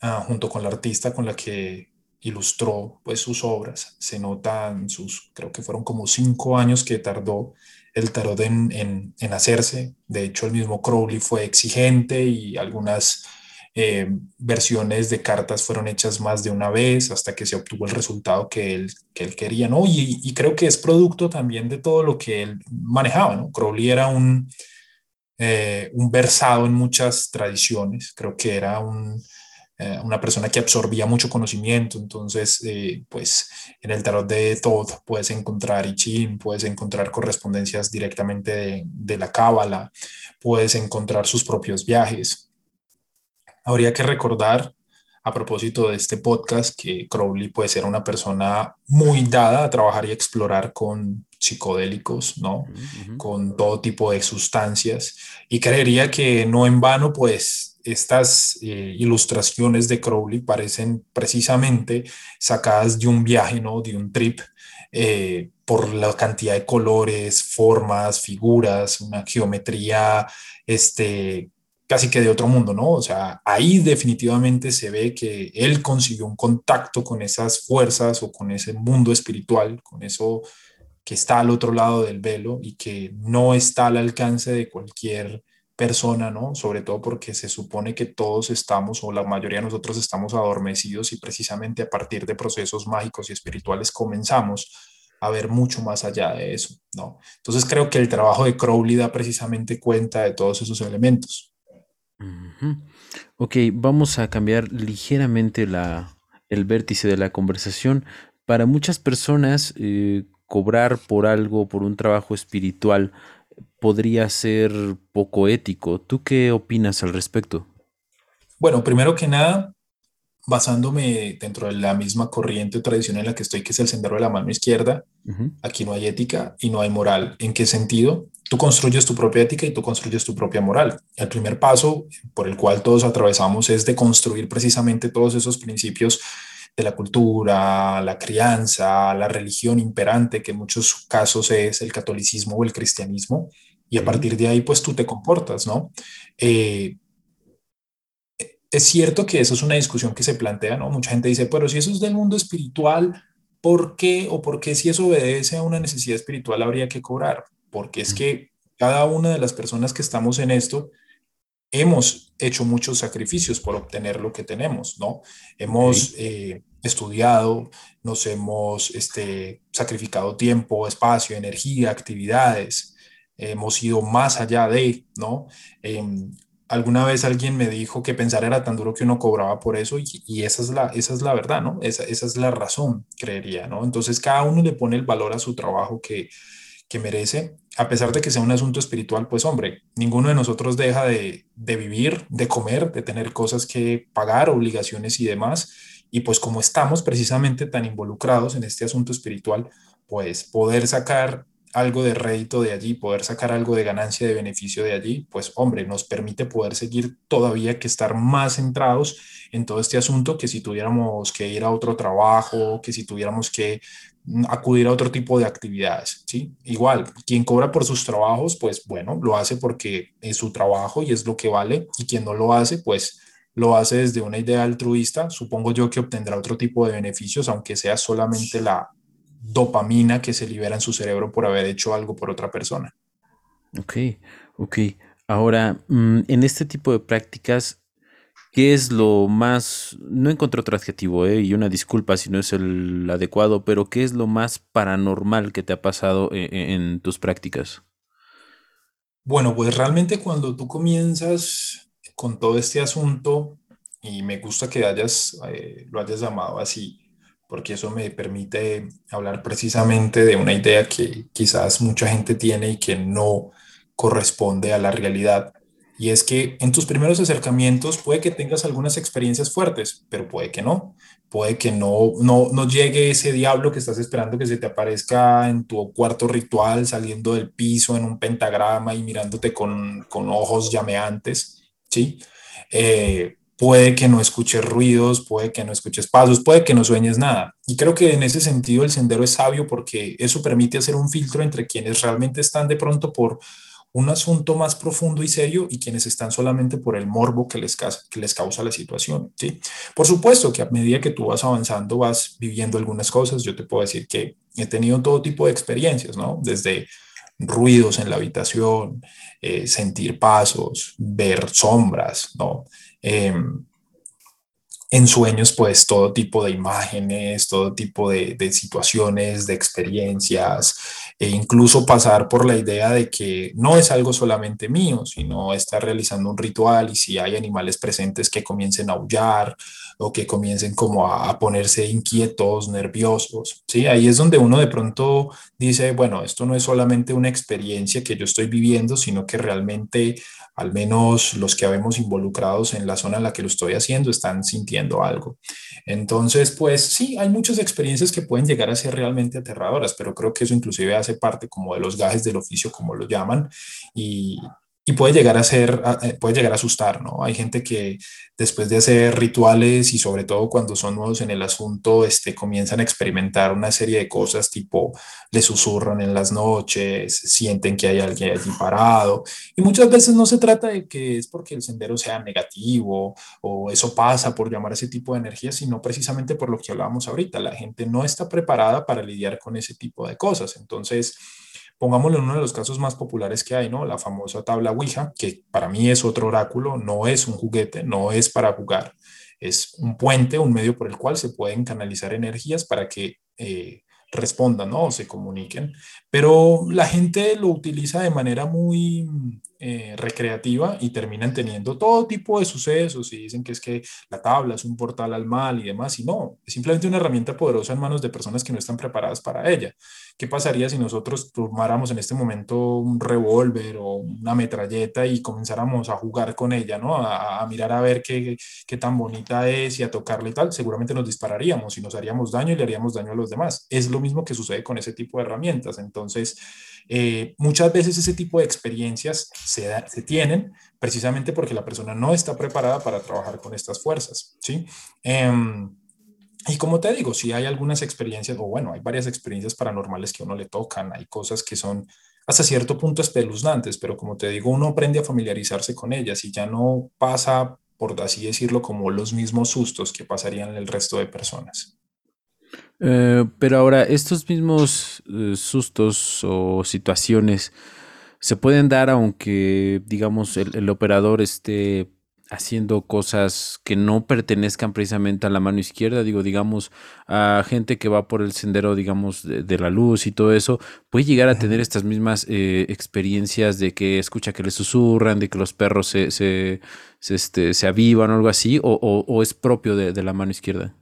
B: ah, junto con la artista con la que ilustró pues sus obras, se notan sus, creo que fueron como cinco años que tardó el tarot en, en, en hacerse. De hecho, el mismo Crowley fue exigente y algunas eh, versiones de cartas fueron hechas más de una vez hasta que se obtuvo el resultado que él, que él quería, ¿no? Y, creo que es producto también de todo lo que él manejaba, ¿no? Crowley era un, eh, un versado en muchas tradiciones, creo que era un, eh, una persona que absorbía mucho conocimiento, entonces, pues en el tarot de Todd puedes encontrar I Ching, puedes encontrar correspondencias directamente de, de la Cábala, puedes encontrar sus propios viajes, Habría que recordar, a propósito de este podcast, que Crowley puede ser una persona muy dada a trabajar y explorar con psicodélicos, ¿no? Con todo tipo de sustancias. Y creería que no en vano, pues, estas eh, ilustraciones de Crowley parecen precisamente sacadas de un viaje, ¿no? De un trip. Eh, por la cantidad de colores, formas, figuras, una geometría este, casi que de otro mundo, ¿no? O sea, ahí definitivamente se ve que él consiguió un contacto con esas fuerzas o con ese mundo espiritual, con eso que está al otro lado del velo y que no está al alcance de cualquier persona, ¿no? Sobre todo porque se supone que todos estamos, o la mayoría de nosotros estamos adormecidos y precisamente a partir de procesos mágicos y espirituales comenzamos a ver mucho más allá de eso, ¿no? Entonces creo que el trabajo de Crowley da precisamente cuenta de todos esos elementos.
A: Ok, vamos a cambiar ligeramente la, el vértice de la conversación. Para muchas personas, eh, cobrar por algo, por un trabajo espiritual, podría ser poco ético. ¿Tú qué opinas al respecto?
B: Bueno, primero que nada, basándome dentro de la misma corriente o tradición en la que estoy, que es el sendero de la mano izquierda, aquí no hay ética y no hay moral. ¿En qué sentido? Tú construyes tu propia ética y tú construyes tu propia moral. El primer paso por el cual todos atravesamos es de construir precisamente todos esos principios de la cultura, la crianza, la religión imperante, que en muchos casos es el catolicismo o el cristianismo, y a partir de ahí pues tú te comportas, ¿no? Eh, es cierto que eso es una discusión que se plantea, ¿no? Mucha gente dice, pero si eso es del mundo espiritual, ¿por qué o por qué si eso obedece a una necesidad espiritual habría que cobrar? Porque es que cada una de las personas que estamos en esto hemos hecho muchos sacrificios por obtener lo que tenemos, ¿no? Hemos eh, estudiado, nos hemos este, sacrificado tiempo, espacio, energía, actividades, hemos ido más allá de, ¿no? Em, alguna vez alguien me dijo que pensar era tan duro que uno cobraba por eso y, esa, es la, esa es la verdad, ¿no? Esa, esa, es la razón, creería, ¿no? Entonces cada uno le pone el valor a su trabajo que, que merece, a pesar de que sea un asunto espiritual, pues hombre, ninguno de nosotros deja de, de vivir, de comer, de tener cosas que pagar, obligaciones y demás. Y pues como estamos precisamente tan involucrados en este asunto espiritual, pues poder sacar algo de rédito de allí, poder sacar algo de ganancia, de beneficio de allí, pues hombre, nos permite poder seguir todavía que estar más centrados en todo este asunto que si tuviéramos que ir a otro trabajo, que si tuviéramos que acudir a otro tipo de actividades, ¿sí? Igual, quien cobra por sus trabajos, pues bueno, lo hace porque es su trabajo y es lo que vale, y quien no lo hace, pues lo hace desde una idea altruista, supongo yo que obtendrá otro tipo de beneficios, aunque sea solamente la dopamina que se libera en su cerebro por haber hecho algo por otra persona.
A: Ok, ok. Ahora, mm, en este tipo de prácticas, ¿qué es lo más, no encontré otro adjetivo, eh, y una disculpa si no es el adecuado, pero qué es lo más paranormal que te ha pasado en, e, en tus prácticas?
B: Bueno, pues realmente cuando tú comienzas con todo este asunto, y me gusta que hayas, eh, lo hayas llamado así, porque eso me permite hablar precisamente de una idea que quizás mucha gente tiene y que no corresponde a la realidad. Y es que en tus primeros acercamientos puede que tengas algunas experiencias fuertes, pero puede que no. Puede que no, no, no llegue ese diablo que estás esperando que se te aparezca en tu cuarto ritual, saliendo del piso en un pentagrama y mirándote con, con ojos llameantes, ¿sí? Eh, puede que no escuches ruidos, puede que no escuches pasos, puede que no sueñes nada. Y creo que en ese sentido el sendero es sabio porque eso permite hacer un filtro entre quienes realmente están de pronto por un asunto más profundo y serio y quienes están solamente por el morbo que les, que les causa la situación. ¿sí? Por supuesto que a medida que tú vas avanzando vas viviendo algunas cosas. Yo te puedo decir que he tenido todo tipo de experiencias, ¿no? Desde ruidos en la habitación, eh, sentir pasos, ver sombras, ¿no? Em, en sueños, pues todo tipo de imágenes, todo tipo de, situaciones, de experiencias, e incluso pasar por la idea de que no es algo solamente mío, sino estar realizando un ritual y si hay animales presentes que comiencen a aullar o que comiencen como a, ponerse inquietos, nerviosos, ¿sí? Ahí es donde uno de pronto dice, bueno, esto no es solamente una experiencia que yo estoy viviendo, sino que realmente al menos los que habemos involucrados en la zona en la que lo estoy haciendo están sintiendo algo. Entonces, pues sí, hay muchas experiencias que pueden llegar a ser realmente aterradoras, pero creo que eso inclusive hace parte como de los gajes del oficio, como lo llaman, y, y puede llegar a ser, eh, puede llegar a asustar, ¿no? Hay gente que después de hacer rituales y sobre todo cuando son nuevos en el asunto, este, comienzan a experimentar una serie de cosas tipo le susurran en las noches, sienten que hay alguien allí parado y muchas veces no se trata de que es porque el sendero sea negativo o eso pasa por llamar ese tipo de energía, sino precisamente por lo que hablábamos ahorita, la gente no está preparada para lidiar con ese tipo de cosas. Entonces, pongámoslo en uno de los casos más populares que hay, ¿no? La famosa tabla Ouija, que para mí es otro oráculo, no es un juguete, no es para jugar, es un puente, un medio por el cual se pueden canalizar energías para que eh, respondan, ¿no? O se comuniquen. Pero la gente lo utiliza de manera muy eh, recreativa y terminan teniendo todo tipo de sucesos y dicen que es que la tabla es un portal al mal y demás. Y no, es simplemente una herramienta poderosa en manos de personas que no están preparadas para ella. ¿Qué pasaría si nosotros tomáramos en este momento un revólver o una metralleta y comenzáramos a jugar con ella, ¿no? A, a mirar a ver qué, qué, tan bonita es y a tocarla y tal? Seguramente nos dispararíamos y nos haríamos daño y le haríamos daño a los demás. Es lo mismo que sucede con ese tipo de herramientas. Entonces, eh, muchas veces ese tipo de experiencias se, se tienen precisamente porque la persona no está preparada para trabajar con estas fuerzas, ¿sí? Eh, y como te digo, si hay algunas experiencias, o bueno, hay varias experiencias paranormales que a uno le tocan, hay cosas que son hasta cierto punto espeluznantes, pero como te digo, uno aprende a familiarizarse con ellas y ya no pasa, por así decirlo, como los mismos sustos que pasarían el resto de personas.
A: Eh, pero ahora, estos mismos eh, sustos o situaciones se pueden dar aunque, digamos, el, el operador esté haciendo cosas que no pertenezcan precisamente a la mano izquierda, digo, digamos, a gente que va por el sendero, digamos, de, la luz y todo eso, puede llegar a tener estas mismas eh, experiencias de que escucha que le susurran, de que los perros se, se, este, se avivan o algo así, o, o, es propio de, de, la mano izquierda.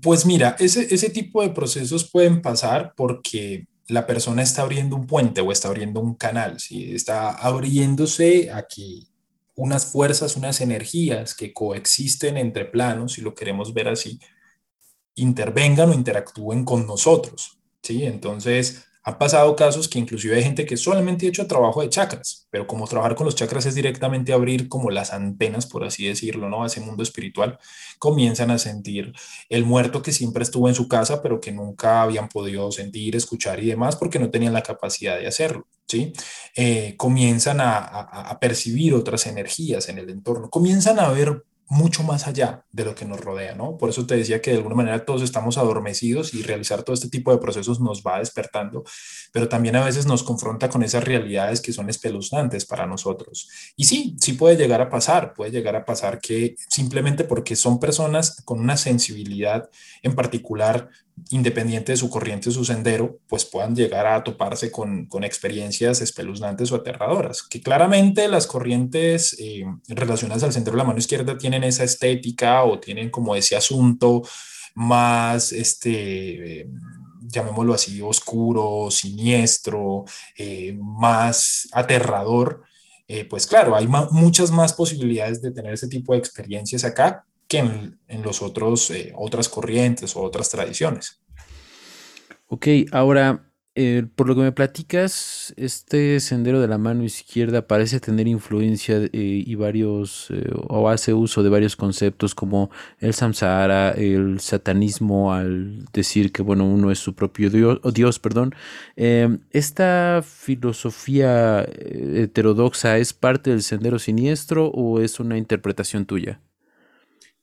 B: Pues mira, ese, ese tipo de procesos pueden pasar porque la persona está abriendo un puente o está abriendo un canal, ¿sí? está abriéndose aquí unas fuerzas, unas energías que coexisten entre planos, si lo queremos ver así, intervengan o interactúen con nosotros. ¿sí? Entonces, han pasado casos que inclusive hay gente que solamente ha hecho trabajo de chakras, pero como trabajar con los chakras es directamente abrir como las antenas, por así decirlo, ¿no? A ese mundo espiritual, comienzan a sentir el muerto que siempre estuvo en su casa, pero que nunca habían podido sentir, escuchar y demás porque no tenían la capacidad de hacerlo, ¿sí? Eh, comienzan a, percibir otras energías en el entorno, comienzan a ver mucho más allá de lo que nos rodea, ¿no? Por eso te decía que de alguna manera todos estamos adormecidos y realizar todo este tipo de procesos nos va despertando, pero también a veces nos confronta con esas realidades que son espeluznantes para nosotros. Y sí, sí puede llegar a pasar, puede llegar a pasar que simplemente porque son personas con una sensibilidad en particular independiente de su corriente su sendero, pues puedan llegar a toparse con, con experiencias espeluznantes o aterradoras, que claramente las corrientes eh, relacionadas al sendero de la mano izquierda tienen esa estética o tienen como ese asunto más, este, llamémoslo así, oscuro, siniestro, eh, más aterrador, eh, pues claro, hay muchas más posibilidades de tener ese tipo de experiencias acá en, en los otros, eh, otras corrientes o otras tradiciones.
A: Ok, ahora, eh, por lo que me platicas, este sendero de la mano izquierda parece tener influencia eh, y varios, o hace uso de varios conceptos como el samsara, el satanismo, al decir que, bueno, uno es su propio Dios, oh, Dios perdón. Em, ¿Esta filosofía heterodoxa es parte del sendero siniestro o es una interpretación tuya?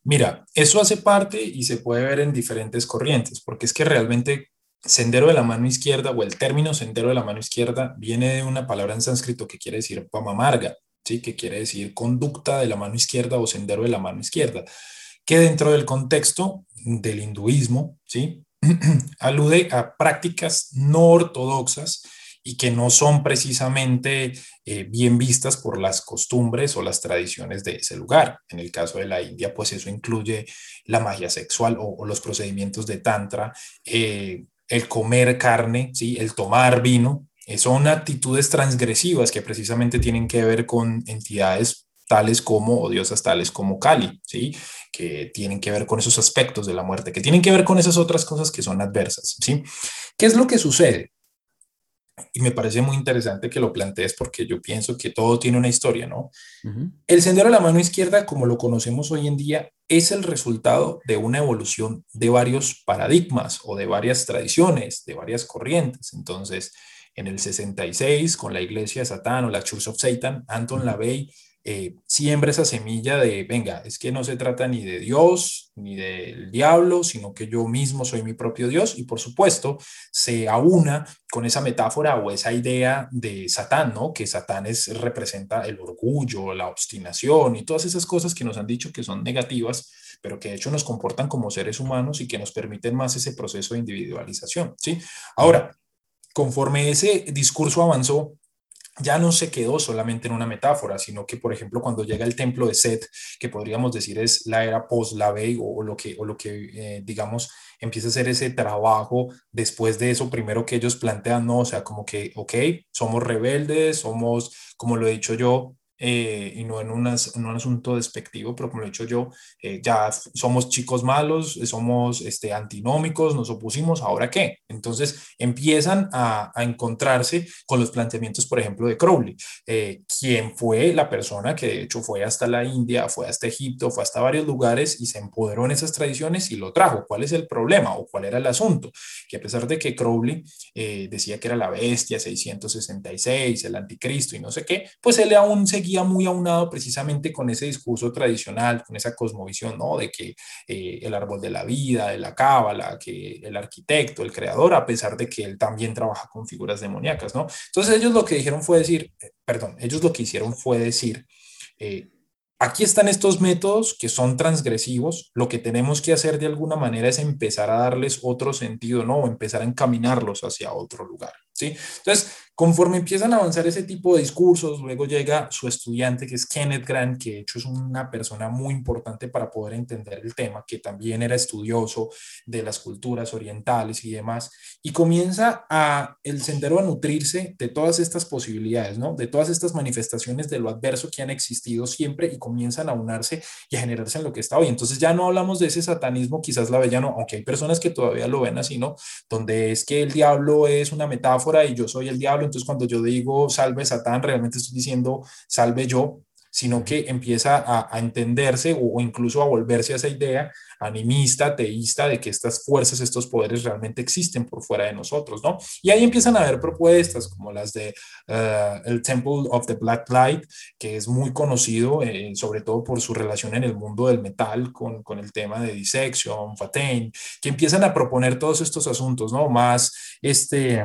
B: Mira, eso hace parte y se puede ver en diferentes corrientes, porque es que realmente sendero de la mano izquierda o el término sendero de la mano izquierda viene de una palabra en sánscrito que quiere decir pamamarga, ¿sí? que quiere decir conducta de la mano izquierda o sendero de la mano izquierda, que dentro del contexto del hinduismo ¿sí? alude a prácticas no ortodoxas y que no son precisamente eh, bien vistas por las costumbres o las tradiciones de ese lugar. En el caso de la India, pues eso incluye la magia sexual o, los procedimientos de tantra, eh, el comer carne, ¿sí? el tomar vino. Eh, son actitudes transgresivas que precisamente tienen que ver con entidades tales como, o diosas tales como Kali, ¿sí? que tienen que ver con esos aspectos de la muerte, que tienen que ver con esas otras cosas que son adversas. ¿sí? ¿Qué es lo que sucede? Y me parece muy interesante que lo plantees porque yo pienso que todo tiene una historia, ¿no? Uh -huh. El sendero de la mano izquierda, como lo conocemos hoy en día, es el resultado de una evolución de varios paradigmas o de varias tradiciones, de varias corrientes. Entonces, en el 66, con la iglesia de Satán o la Church of Satan, Anton LaVey eh, siembra esa semilla de, venga, es que no se trata ni de Dios ni del diablo, sino que yo mismo soy mi propio Dios y por supuesto se aúna con esa metáfora o esa idea de Satán, ¿no? Que Satán es, representa el orgullo, la obstinación y todas esas cosas que nos han dicho que son negativas, pero que de hecho nos comportan como seres humanos y que nos permiten más ese proceso de individualización, ¿sí? Ahora, conforme ese discurso avanzó, ya no se quedó solamente en una metáfora, sino que, por ejemplo, cuando llega el templo de Set, que podríamos decir es la era post-Lavey o, lo que, o lo que eh, digamos, empieza a hacer ese trabajo después de eso, primero que ellos plantean, no, o sea, como que, ok, somos rebeldes, somos, como lo he dicho yo, eh, y no en, un asunto despectivo, pero como lo he dicho yo, eh, ya somos chicos malos, somos este, antinómicos, nos opusimos, ¿ahora qué? Entonces empiezan a, encontrarse con los planteamientos, por ejemplo, de Crowley, eh, quien fue la persona que de hecho fue hasta la India, fue hasta Egipto, fue hasta varios lugares y se empoderó en esas tradiciones y lo trajo. ¿Cuál es el problema o cuál era el asunto? Que a pesar de que Crowley decía que era la bestia 666, el anticristo y no sé qué, pues él aún seguía muy aunado precisamente con ese discurso tradicional, con esa cosmovisión, ¿no? De que eh, el árbol de la vida, de la cábala, que el arquitecto, el creador, a pesar de que él también trabaja con figuras demoníacas, ¿no? Entonces ellos lo que dijeron fue decir, eh, perdón, ellos lo que hicieron fue decir, eh, Aquí están estos métodos que son transgresivos. Lo que tenemos que hacer de alguna manera es empezar a darles otro sentido, ¿no? O empezar a encaminarlos hacia otro lugar, ¿sí? Entonces, Conforme empiezan a avanzar ese tipo de discursos, luego llega su estudiante, que es Kenneth Grant, que de hecho es una persona muy importante para poder entender el tema, que también era estudioso de las culturas orientales y demás, y comienza a el sendero a nutrirse de todas estas posibilidades, ¿no? De todas estas manifestaciones de lo adverso que han existido siempre y comienzan a unarse y a generarse en lo que está hoy. Entonces ya no hablamos de ese satanismo quizás la lavellano, aunque hay personas que todavía lo ven así, ¿no? Donde es que el diablo es una metáfora y yo soy el diablo entonces, cuando yo digo salve Satán, realmente estoy diciendo salve yo, sino que empieza a, entenderse o, incluso a volverse a esa idea animista, teísta, de que estas fuerzas, estos poderes realmente existen por fuera de nosotros, ¿no? Y ahí empiezan a haber propuestas como las de uh, el Temple of the Black Light, que es muy conocido, eh, sobre todo por su relación en el mundo del metal con, con el tema de Dissection, Fatain, que empiezan a proponer todos estos asuntos, ¿no? Más este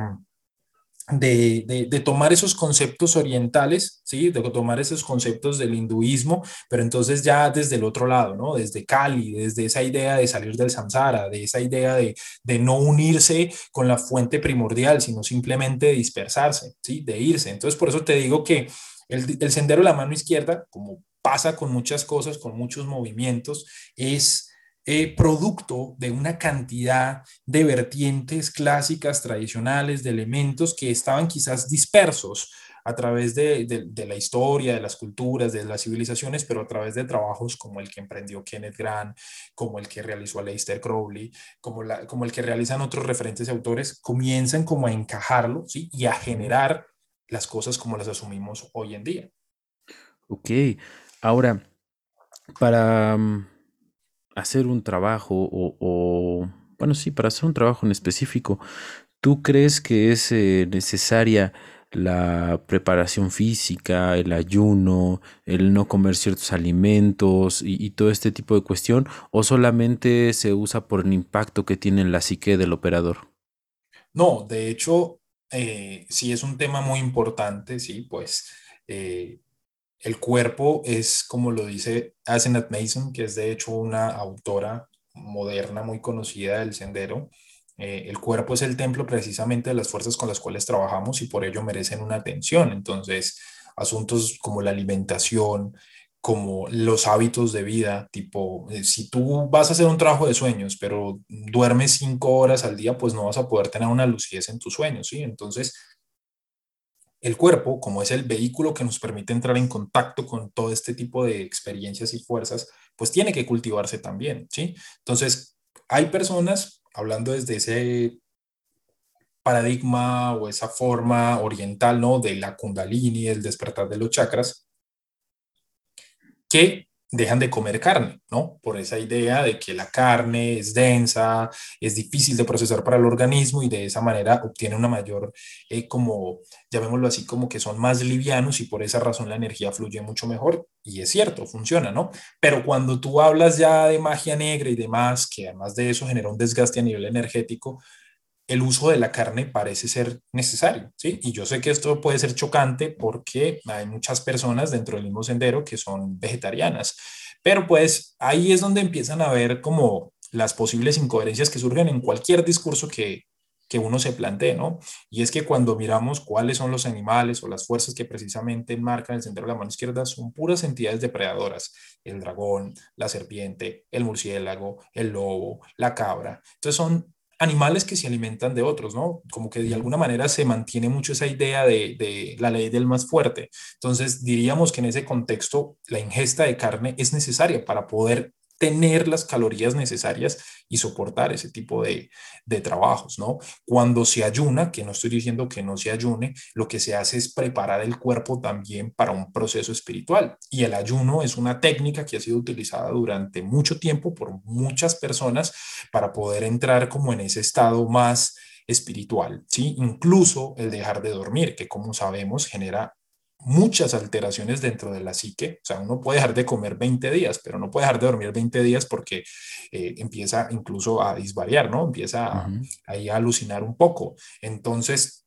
B: de, de, tomar esos conceptos orientales, ¿sí? de tomar esos conceptos del hinduismo, pero entonces ya desde el otro lado, ¿no? desde Kali, desde esa idea de salir del samsara, de esa idea de, de no unirse con la fuente primordial, sino simplemente dispersarse, ¿sí? de irse. Entonces, por eso te digo que el, el sendero de la mano izquierda, como pasa con muchas cosas, con muchos movimientos, es eh, producto de una cantidad de vertientes clásicas, tradicionales, de elementos que estaban quizás dispersos a través de, la historia, de las culturas, de las civilizaciones, pero a través de trabajos como el que emprendió Kenneth Grant, como el que realizó Aleister Crowley, como, la, como el que realizan otros referentes autores, comienzan como a encajarlo ¿sí? y a generar las cosas como las asumimos hoy en día.
A: Ok, ahora, para mm, hacer un trabajo o, bueno, sí, para hacer un trabajo en específico, ¿tú crees que es eh, necesaria la preparación física, el ayuno, el no comer ciertos alimentos y, todo este tipo de cuestión, o solamente se usa por el impacto que tiene en la psique del operador?
B: No, de hecho, eh, sí es un tema muy importante, sí, pues eh, el cuerpo es, como lo dice Asenath Mason, que es de hecho una autora moderna muy conocida del sendero. Eh, el cuerpo es el templo precisamente de las fuerzas con las cuales trabajamos y por ello merecen una atención. Entonces, asuntos como la alimentación, como los hábitos de vida, tipo, eh, si tú vas a hacer un trabajo de sueños, pero duermes cinco horas al día, pues no vas a poder tener una lucidez en tus sueños, ¿sí? Entonces, el cuerpo, como es el vehículo que nos permite entrar en contacto con todo este tipo de experiencias y fuerzas, pues tiene que cultivarse también, ¿sí? Entonces, hay personas, hablando desde ese paradigma o esa forma oriental, ¿no? De la kundalini, el despertar de los chakras, que dejan de comer carne, ¿no? Por esa idea de que la carne es densa, es difícil de procesar para el organismo y de esa manera obtiene una mayor, eh, como, llamémoslo así, como que son más livianos y por esa razón la energía fluye mucho mejor. Y es cierto, funciona, ¿no? Pero cuando tú hablas ya de magia negra y demás, que además de eso genera un desgaste a nivel energético, el uso de la carne parece ser necesario, ¿sí? Y yo sé que esto puede ser chocante porque hay muchas personas dentro del mismo sendero que son vegetarianas, pero pues ahí es donde empiezan a ver como las posibles incoherencias que surgen en cualquier discurso que, que uno se plantee, ¿no? Y es que cuando miramos cuáles son los animales o las fuerzas que precisamente marcan el sendero de la mano izquierda, son puras entidades depredadoras, el dragón, la serpiente, el murciélago, el lobo, la cabra. Entonces son animales que se alimentan de otros, ¿no? Como que de alguna manera se mantiene mucho esa idea de, de, la ley del más fuerte. Entonces, diríamos que en ese contexto la ingesta de carne es necesaria para poder tener las calorías necesarias y soportar ese tipo de, trabajos, ¿no? Cuando se ayuna, que no estoy diciendo que no se ayune, lo que se hace es preparar el cuerpo también para un proceso espiritual. Y el ayuno es una técnica que ha sido utilizada durante mucho tiempo por muchas personas para poder entrar como en ese estado más espiritual, ¿sí? Incluso el dejar de dormir, que como sabemos genera muchas alteraciones dentro de la psique. O sea, uno puede dejar de comer 20 días, pero no puede dejar de dormir 20 días porque eh, empieza incluso a disvariar, ¿no? Empieza a, ahí a alucinar un poco. Entonces,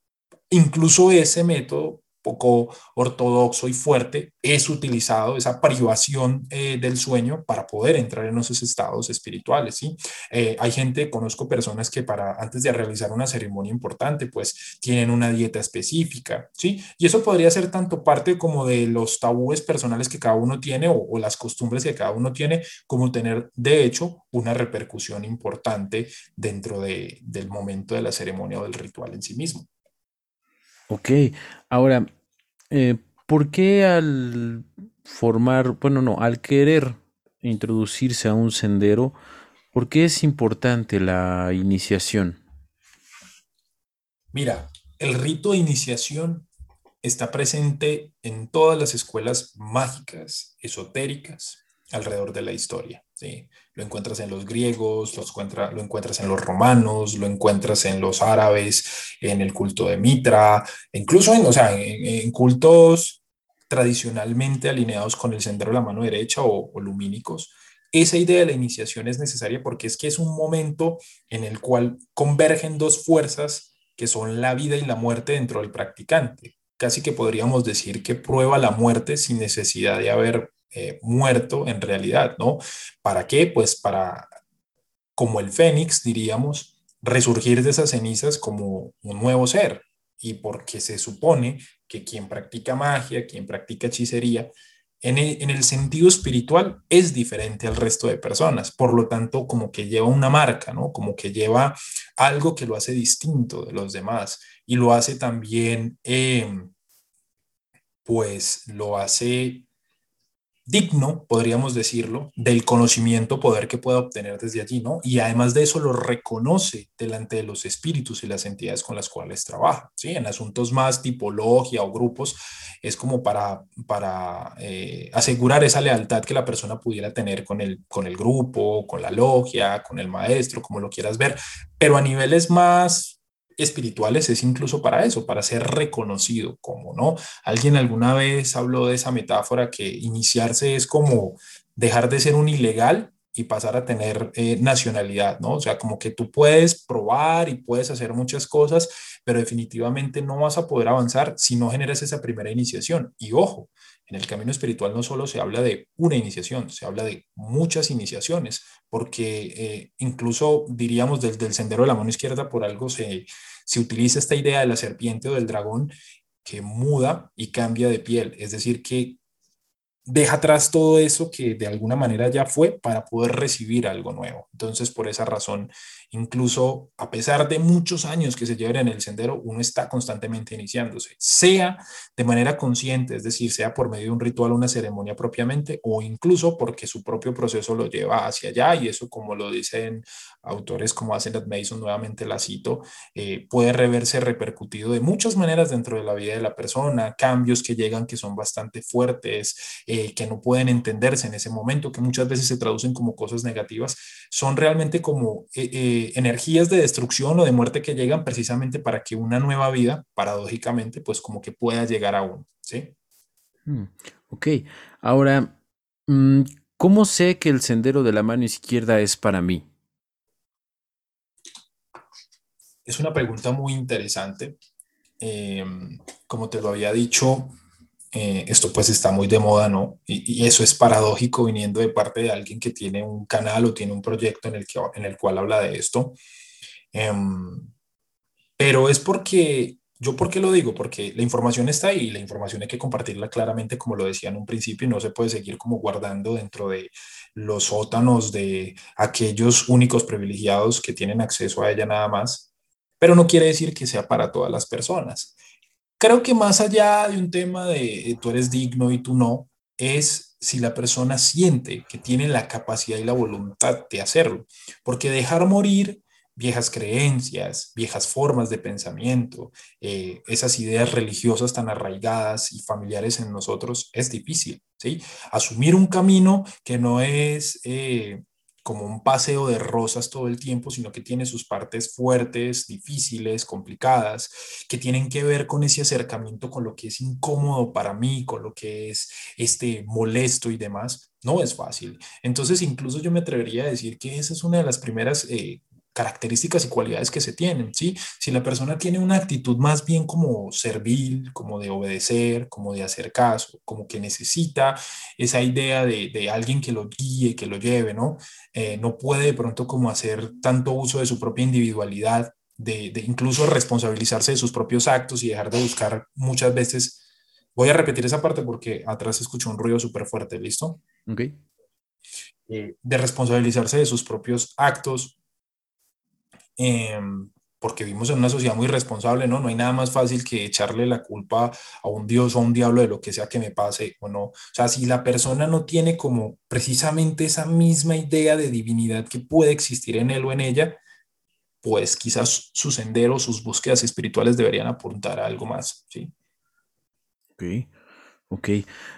B: incluso ese método poco ortodoxo y fuerte, es utilizado esa privación eh, del sueño para poder entrar en esos estados espirituales. ¿sí? Eh, hay gente, conozco personas que para antes de realizar una ceremonia importante, pues tienen una dieta específica, ¿sí? Y eso podría ser tanto parte como de los tabúes personales que cada uno tiene o, las costumbres que cada uno tiene, como tener, de hecho, una repercusión importante dentro de, del momento de la ceremonia o del ritual en sí mismo.
A: Ok, ahora, eh, ¿por qué al formar, bueno, no, al querer introducirse a un sendero, ¿por qué es importante la iniciación?
B: Mira, el rito de iniciación está presente en todas las escuelas mágicas, esotéricas, alrededor de la historia. ¿Sí? Lo encuentras en los griegos, lo encuentras en los romanos, lo encuentras en los árabes, en el culto de Mitra, incluso en, o sea, en, cultos tradicionalmente alineados con el sendero de la mano derecha o, o lumínicos. Esa idea de la iniciación es necesaria porque es que es un momento en el cual convergen dos fuerzas que son la vida y la muerte dentro del practicante. Casi que podríamos decir que prueba la muerte sin necesidad de haber eh, muerto en realidad, ¿no? ¿Para qué? Pues para, como el fénix, diríamos, resurgir de esas cenizas como un nuevo ser. Y porque se supone que quien practica magia, quien practica hechicería, en el, en el, sentido espiritual es diferente al resto de personas. Por lo tanto, como que lleva una marca, ¿no? Como que lleva algo que lo hace distinto de los demás y lo hace también, em, pues lo hace digno, podríamos decirlo, del conocimiento, poder que pueda obtener desde allí, ¿no? Y además de eso lo reconoce delante de los espíritus y las entidades con las cuales trabaja, ¿sí? En asuntos más tipología o grupos, es como para, para eh, asegurar esa lealtad que la persona pudiera tener con el, con el grupo, con la logia, con el maestro, como lo quieras ver, pero a niveles más espirituales es incluso para eso, para ser reconocido como, ¿no? Alguien alguna vez habló de esa metáfora que iniciarse es como dejar de ser un ilegal y pasar a tener eh, nacionalidad, ¿no? O sea, como que tú puedes probar y puedes hacer muchas cosas, pero definitivamente no vas a poder avanzar si no generas esa primera iniciación. Y ojo, en el camino espiritual no solo se habla de una iniciación, se habla de muchas iniciaciones, porque eh, incluso diríamos desde el sendero de la mano izquierda por algo se, se utiliza esta idea de la serpiente o del dragón que muda y cambia de piel, es decir, que deja atrás todo eso que de alguna manera ya fue para poder recibir algo nuevo. Entonces, por esa razón incluso a pesar de muchos años que se lleven en el sendero, uno está constantemente iniciándose, sea de manera consciente, es decir, sea por medio de un ritual, una ceremonia propiamente, o incluso porque su propio proceso lo lleva hacia allá, y eso como lo dicen autores como Asenath Mason, nuevamente la cito, eh, puede reverse repercutido de muchas maneras dentro de la vida de la persona, cambios que llegan que son bastante fuertes, eh, que no pueden entenderse en ese momento, que muchas veces se traducen como cosas negativas, son realmente como eh, energías de destrucción o de muerte que llegan precisamente para que una nueva vida, paradójicamente, pues como que pueda llegar a uno, ¿sí?
A: Mm, ok, ahora, mm, ¿cómo sé que el sendero de la mano izquierda es para mí?
B: Es una pregunta muy interesante. Em, como te lo había dicho, eh, esto pues está muy de moda, ¿no? Y, eso es paradójico viniendo de parte de alguien que tiene un canal o tiene un proyecto en el, que, en el cual habla de esto. Em, pero es porque, ¿yo por qué lo digo? Porque la información está ahí y la información hay que compartirla claramente, como lo decía en un principio, y no se puede seguir como guardando dentro de los sótanos de aquellos únicos privilegiados que tienen acceso a ella nada más pero no quiere decir que sea para todas las personas. Creo que más allá de un tema de tú eres digno y tú no, es si la persona siente que tiene la capacidad y la voluntad de hacerlo, porque dejar morir viejas creencias, viejas formas de pensamiento, eh, esas ideas religiosas tan arraigadas y familiares en nosotros es difícil, ¿sí? Asumir un camino que no es eh, como un paseo de rosas todo el tiempo, sino que tiene sus partes fuertes, difíciles, complicadas, que tienen que ver con ese acercamiento con lo que es incómodo para mí, con lo que es este molesto y demás. No es fácil. Entonces, incluso yo me atrevería a decir que esa es una de las primeras eh, características y cualidades que se tienen, ¿sí? Si la persona tiene una actitud más bien como servil, como de obedecer, como de hacer caso, como que necesita esa idea de, de alguien que lo guíe, que lo lleve, ¿no? Eh, no puede de pronto como hacer tanto uso de su propia individualidad, de, de, incluso responsabilizarse de sus propios actos y dejar de buscar muchas veces. Voy a repetir esa parte porque atrás escucho un ruido súper fuerte, ¿listo?
A: Ok.
B: Eh, de responsabilizarse de sus propios actos, Em, porque vivimos en una sociedad muy responsable, ¿no? No hay nada más fácil que echarle la culpa a un dios o a un diablo de lo que sea que me pase o no. O sea, si la persona no tiene como precisamente esa misma idea de divinidad que puede existir en él o en ella, pues quizás su sendero, sus búsquedas espirituales deberían apuntar a algo más, ¿sí?
A: Ok, ok.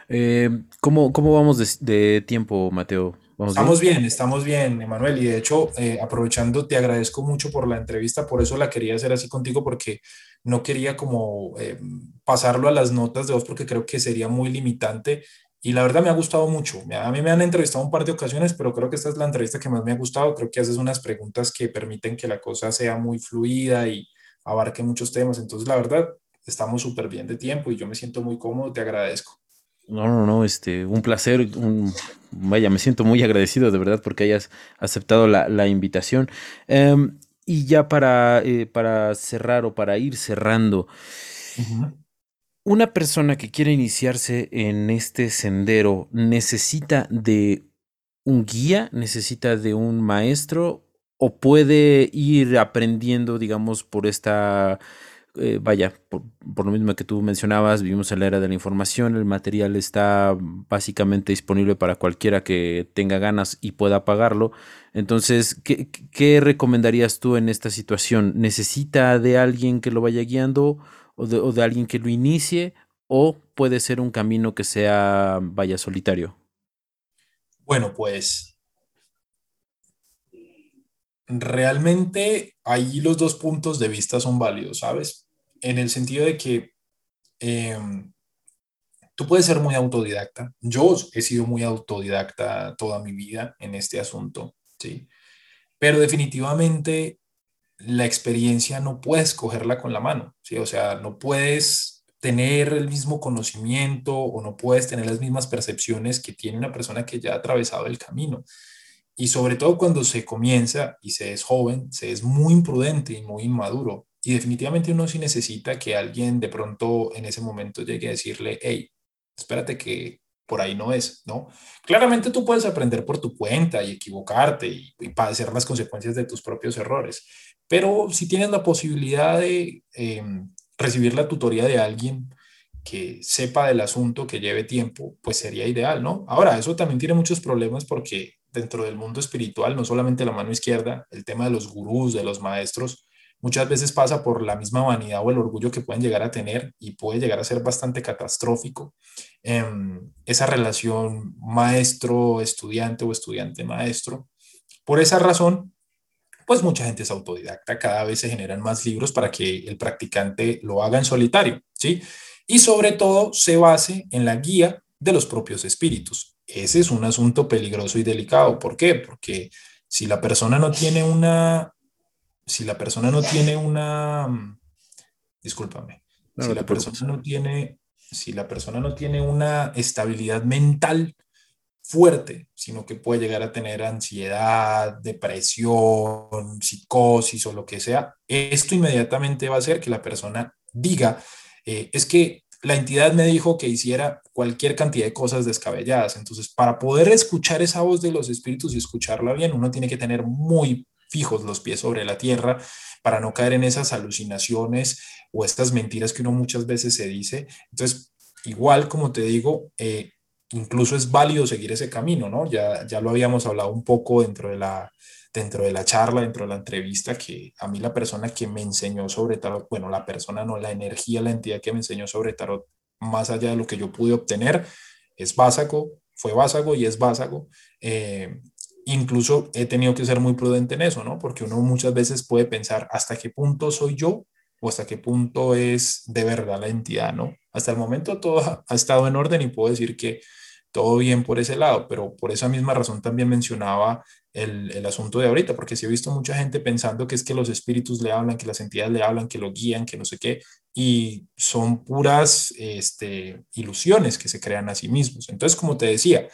A: Eh, ¿cómo, ¿cómo, vamos de, de tiempo, Mateo?
B: Estamos bien? estamos bien, Emanuel. Y de hecho, eh, aprovechando, te agradezco mucho por la entrevista. Por eso la quería hacer así contigo, porque no quería como eh, pasarlo a las notas de voz, porque creo que sería muy limitante. Y la verdad me ha gustado mucho. A mí me han entrevistado un par de ocasiones, pero creo que esta es la entrevista que más me ha gustado. Creo que haces unas preguntas que permiten que la cosa sea muy fluida y abarque muchos temas. Entonces, la verdad, estamos súper bien de tiempo y yo me siento muy cómodo. Te agradezco.
A: No, no, no, este, un placer, un, vaya, me siento muy agradecido de verdad porque hayas aceptado la, invitación. Em, y ya para, eh, para cerrar o para ir cerrando, una persona que quiere iniciarse en este sendero necesita de un guía, necesita de un maestro o puede ir aprendiendo, digamos, por esta eh, vaya, por, lo mismo que tú mencionabas, vivimos en la era de la información, el material está básicamente disponible para cualquiera que tenga ganas y pueda pagarlo. Entonces, ¿qué, recomendarías tú en esta situación? ¿Necesita de alguien que lo vaya guiando o de, o de alguien que lo inicie? ¿O puede ser un camino que sea, vaya, solitario?
B: Bueno, pues realmente ahí los dos puntos de vista son válidos, ¿sabes? En el sentido de que em, tú puedes ser muy autodidacta. Yo he sido muy autodidacta toda mi vida en este asunto, ¿sí? Pero definitivamente la experiencia no puedes cogerla con la mano, ¿sí? O sea, no puedes tener el mismo conocimiento o no puedes tener las mismas percepciones que tiene una persona que ya ha atravesado el camino. Y sobre todo cuando se comienza y se es joven, se es muy imprudente y muy inmaduro. Y definitivamente uno sí necesita que alguien de pronto en ese momento llegue a decirle, hey, espérate que por ahí no es, ¿no? Claramente tú puedes aprender por tu cuenta y equivocarte y, padecer las consecuencias de tus propios errores, pero si tienes la posibilidad de em, recibir la tutoría de alguien que sepa del asunto, que lleve tiempo, pues sería ideal, ¿no? Ahora, eso también tiene muchos problemas porque dentro del mundo espiritual, no solamente la mano izquierda, el tema de los gurús, de los maestros, muchas veces pasa por la misma vanidad o el orgullo que pueden llegar a tener y puede llegar a ser bastante catastrófico. Em, esa relación maestro-estudiante o estudiante-maestro. Por esa razón, pues mucha gente es autodidacta, cada vez se generan más libros para que el practicante lo haga en solitario, ¿sí? Y sobre todo se base en la guía de los propios espíritus. Ese es un asunto peligroso y delicado. ¿Por qué? Porque si la persona no tiene una si la persona no tiene una, discúlpame, si la persona no tiene, si la persona no tiene una estabilidad mental fuerte, sino que puede llegar a tener ansiedad, depresión, psicosis o lo que sea, esto inmediatamente va a hacer que la persona diga, eh, es que la entidad me dijo que hiciera cualquier cantidad de cosas descabelladas. Entonces, para poder escuchar esa voz de los espíritus y escucharla bien, uno tiene que tener muy fijos los pies sobre la tierra para no caer en esas alucinaciones o estas mentiras que uno muchas veces se dice. Entonces, igual como te digo, eh, incluso es válido seguir ese camino, ¿no? Ya, ya lo habíamos hablado un poco dentro de la dentro de la charla, dentro de la entrevista, que a mí la persona que me enseñó sobre tarot, bueno, la persona no, la energía, la entidad que me enseñó sobre tarot, más allá de lo que yo pude obtener, es básico, fue básico y es básico. Eh, incluso he tenido que ser muy prudente en eso, ¿no? Porque uno muchas veces puede pensar hasta qué punto soy yo o hasta qué punto es de verdad la entidad, ¿no? Hasta el momento todo ha estado en orden y puedo decir que todo bien por ese lado, pero por esa misma razón también mencionaba el, el, asunto de ahorita, porque sí he visto mucha gente pensando que es que los espíritus le hablan, que las entidades le hablan, que lo guían, que no sé qué, y son puras este, ilusiones que se crean a sí mismos. Entonces, como te decía,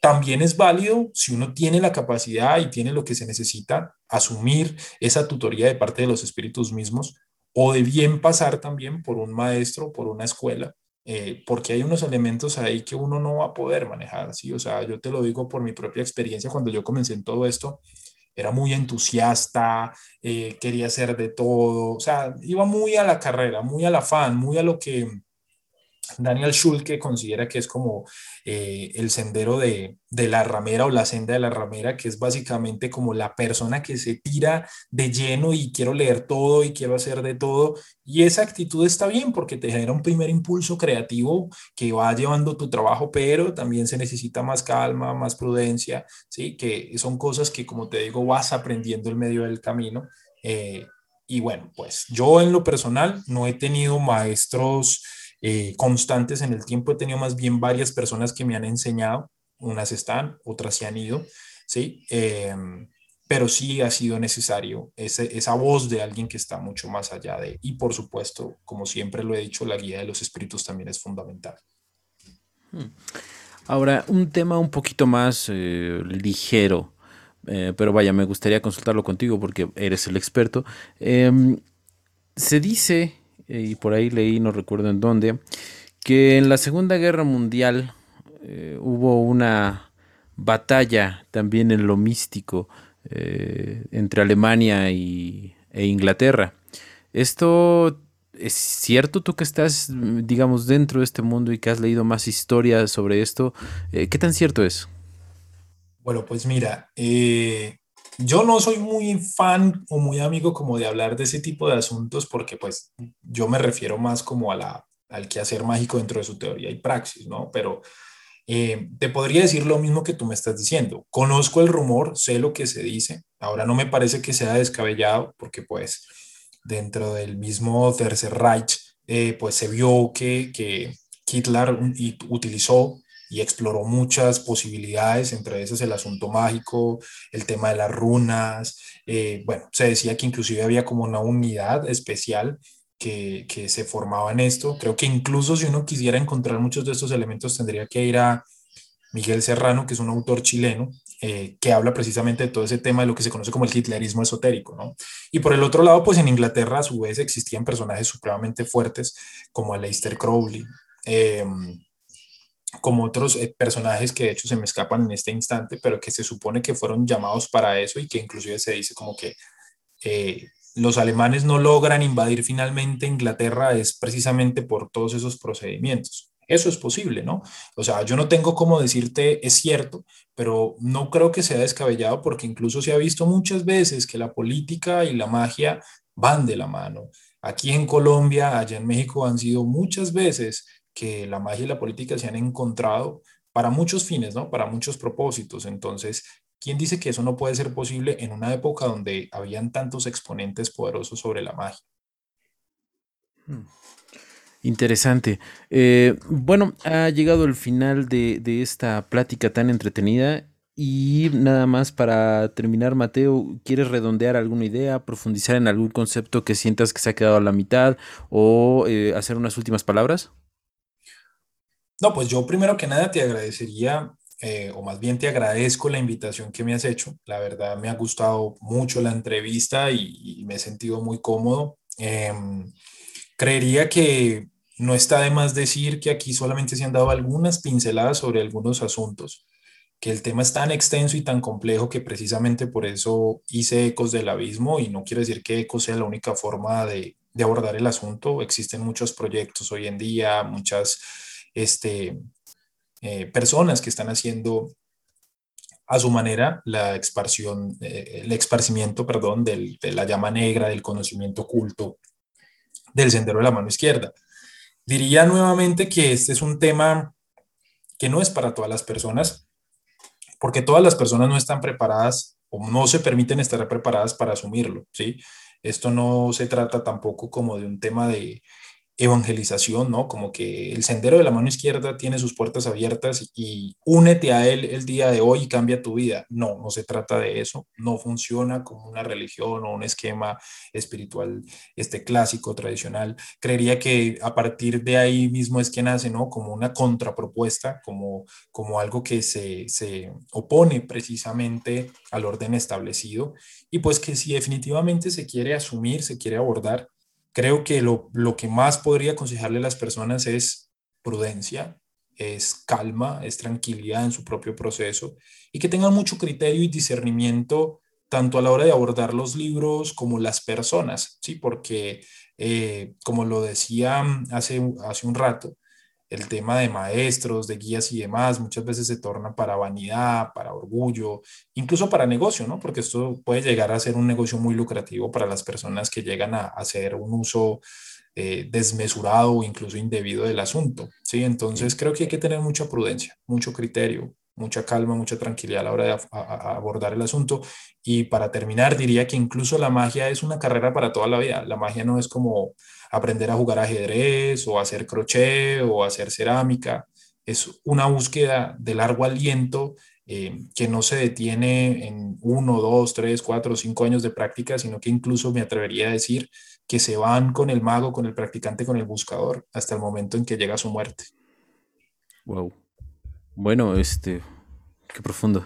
B: también es válido si uno tiene la capacidad y tiene lo que se necesita, asumir esa tutoría de parte de los espíritus mismos o de bien pasar también por un maestro, por una escuela, eh, porque hay unos elementos ahí que uno no va a poder manejar, ¿sí? O sea, yo te lo digo por mi propia experiencia, cuando yo comencé en todo esto, era muy entusiasta, eh, quería hacer de todo, o sea, iba muy a la carrera, muy al afán, muy a lo que Daniel Schulke considera que es como eh, el sendero de, la ramera o la senda de la ramera, que es básicamente como la persona que se tira de lleno y quiero leer todo y quiero hacer de todo. Y esa actitud está bien porque te genera un primer impulso creativo que va llevando tu trabajo, pero también se necesita más calma, más prudencia, ¿sí? que son cosas que, como te digo, vas aprendiendo en medio del camino. Eh, y bueno, pues yo en lo personal no he tenido maestros eh, constantes en el tiempo. He tenido más bien varias personas que me han enseñado, unas están, otras se han ido, ¿sí? Em, pero sí ha sido necesario esa voz de alguien que está mucho más allá de, y por supuesto, como siempre lo he dicho, la guía de los espíritus también es fundamental.
A: Hmm. Ahora, un tema un poquito más eh, ligero, eh, pero vaya, me gustaría consultarlo contigo porque eres el experto. Em, se dice y por ahí leí, no recuerdo en dónde, que en la Segunda Guerra Mundial eh, hubo una batalla también en lo místico eh, entre Alemania y, e Inglaterra. ¿Esto es cierto tú que estás, digamos, dentro de este mundo y que has leído más historias sobre esto? Eh, ¿Qué tan cierto es?
B: Bueno, pues mira, yo no soy muy fan o muy amigo como de hablar de ese tipo de asuntos porque pues yo me refiero más como a la, al quehacer mágico dentro de su teoría y praxis, ¿no? Pero eh, te podría decir lo mismo que tú me estás diciendo. Conozco el rumor, sé lo que se dice. Ahora no me parece que sea descabellado porque pues dentro del mismo Tercer Reich eh, pues se vio que, que Hitler utilizó y exploró muchas posibilidades, entre esas el asunto mágico, el tema de las runas. Eh, bueno, se decía que inclusive había como una unidad especial que, que, se formaba en esto. Creo que incluso si uno quisiera encontrar muchos de estos elementos, tendría que ir a Miguel Serrano, que es un autor chileno, eh, que habla precisamente de todo ese tema de lo que se conoce como el hitlerismo esotérico, ¿no? Y por el otro lado, pues en Inglaterra a su vez existían personajes supremamente fuertes como Aleister Crowley, eh, como otros eh, personajes que de hecho se me escapan en este instante, pero que se supone que fueron llamados para eso y que inclusive se dice como que eh, los alemanes no logran invadir finalmente Inglaterra es precisamente por todos esos procedimientos. Eso es posible, ¿no? O sea, yo no tengo cómo decirte es cierto, pero no creo que sea descabellado porque incluso se ha visto muchas veces que la política y la magia van de la mano. Aquí en Colombia, allá en México han sido muchas veces que la magia y la política se han encontrado para muchos fines, ¿no? Para muchos propósitos. Entonces, ¿quién dice que eso no puede ser posible en una época donde habían tantos exponentes poderosos sobre la magia?
A: Hmm. Interesante. Eh, bueno, ha llegado el final de, de, esta plática tan entretenida y nada más para terminar, Mateo, ¿quieres redondear alguna idea, profundizar en algún concepto que sientas que se ha quedado a la mitad o eh, hacer unas últimas palabras?
B: No, pues yo primero que nada te agradecería, eh, o más bien te agradezco la invitación que me has hecho. La verdad me ha gustado mucho la entrevista y, me he sentido muy cómodo. Em, creería que no está de más decir que aquí solamente se han dado algunas pinceladas sobre algunos asuntos, que el tema es tan extenso y tan complejo que precisamente por eso hice Ecos del Abismo y no quiere decir que Ecos sea la única forma de, de abordar el asunto. Existen muchos proyectos hoy en día, muchas este, eh, personas que están haciendo a su manera la expansión, eh, el esparcimiento, perdón, de la llama negra, del conocimiento oculto, del sendero de la mano izquierda. Diría nuevamente que este es un tema que no es para todas las personas, porque todas las personas no están preparadas o no se permiten estar preparadas para asumirlo, ¿sí? Esto no se trata tampoco como de un tema de evangelización, ¿no? Como que el sendero de la mano izquierda tiene sus puertas abiertas y únete a él el día de hoy y cambia tu vida. No, no se trata de eso. No funciona como una religión o un esquema espiritual este clásico, tradicional. Creería que a partir de ahí mismo es que nace, ¿no? Como una contrapropuesta, como, como algo que se, se opone precisamente al orden establecido y pues que si definitivamente se quiere asumir, se quiere abordar, Creo que lo, que más podría aconsejarle a las personas es prudencia, es calma, es tranquilidad en su propio proceso y que tengan mucho criterio y discernimiento tanto a la hora de abordar los libros como las personas, ¿sí? Porque, eh, como lo decía hace, hace un rato, el tema de maestros, de guías y demás, muchas veces se torna para vanidad, para orgullo, incluso para negocio, ¿no? Porque esto puede llegar a ser un negocio muy lucrativo para las personas que llegan a hacer un uso eh, desmesurado o incluso indebido del asunto, ¿sí? Entonces creo que hay que tener mucha prudencia, mucho criterio, mucha calma, mucha tranquilidad a la hora de abordar el asunto. Y para terminar, diría que incluso la magia es una carrera para toda la vida. La magia no es como aprender a jugar ajedrez o hacer crochet o hacer cerámica. Es una búsqueda de largo aliento eh, que no se detiene en uno, dos, tres, cuatro, cinco años de práctica, sino que incluso me atrevería a decir que se van con el mago, con el practicante, con el buscador, hasta el momento en que llega su muerte.
A: Wow. Bueno, este, qué profundo.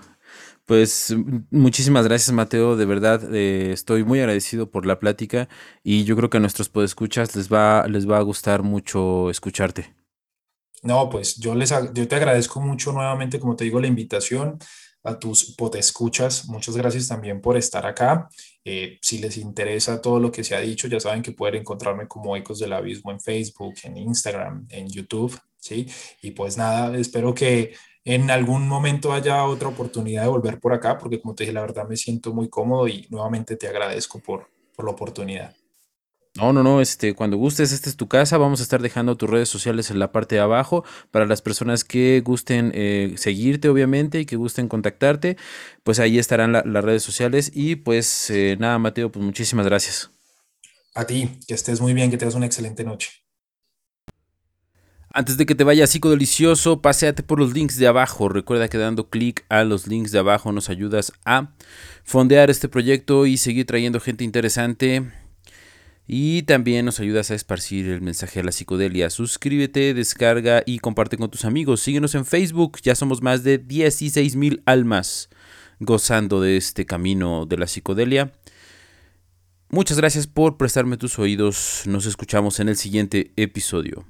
A: Pues muchísimas gracias Mateo, de verdad eh, estoy muy agradecido por la plática y yo creo que a nuestros podescuchas les va, les va a gustar mucho escucharte.
B: No, pues yo, les, yo te agradezco mucho nuevamente, como te digo, la invitación a tus podescuchas. Muchas gracias también por estar acá. Eh, si les interesa todo lo que se ha dicho, ya saben que pueden encontrarme como Ecos del Abismo en Facebook, en Instagram, en YouTube, ¿sí? Y pues nada, espero que en algún momento haya otra oportunidad de volver por acá, porque como te dije, la verdad me siento muy cómodo y nuevamente te agradezco por, por la oportunidad.
A: No, no, no, este, cuando gustes, esta es tu casa, vamos a estar dejando tus redes sociales en la parte de abajo para las personas que gusten eh, seguirte, obviamente, y que gusten contactarte, pues ahí estarán las redes sociales y pues eh, nada, Mateo, pues muchísimas gracias.
B: A ti, que estés muy bien, que tengas una excelente noche.
A: Antes de que te vaya delicioso, paséate por los links de abajo. Recuerda que dando clic a los links de abajo nos ayudas a fondear este proyecto y seguir trayendo gente interesante. Y también nos ayudas a esparcir el mensaje de la psicodelia. Suscríbete, descarga y comparte con tus amigos. Síguenos en Facebook, ya somos más de 16 mil almas gozando de este camino de la psicodelia. Muchas gracias por prestarme tus oídos. Nos escuchamos en el siguiente episodio.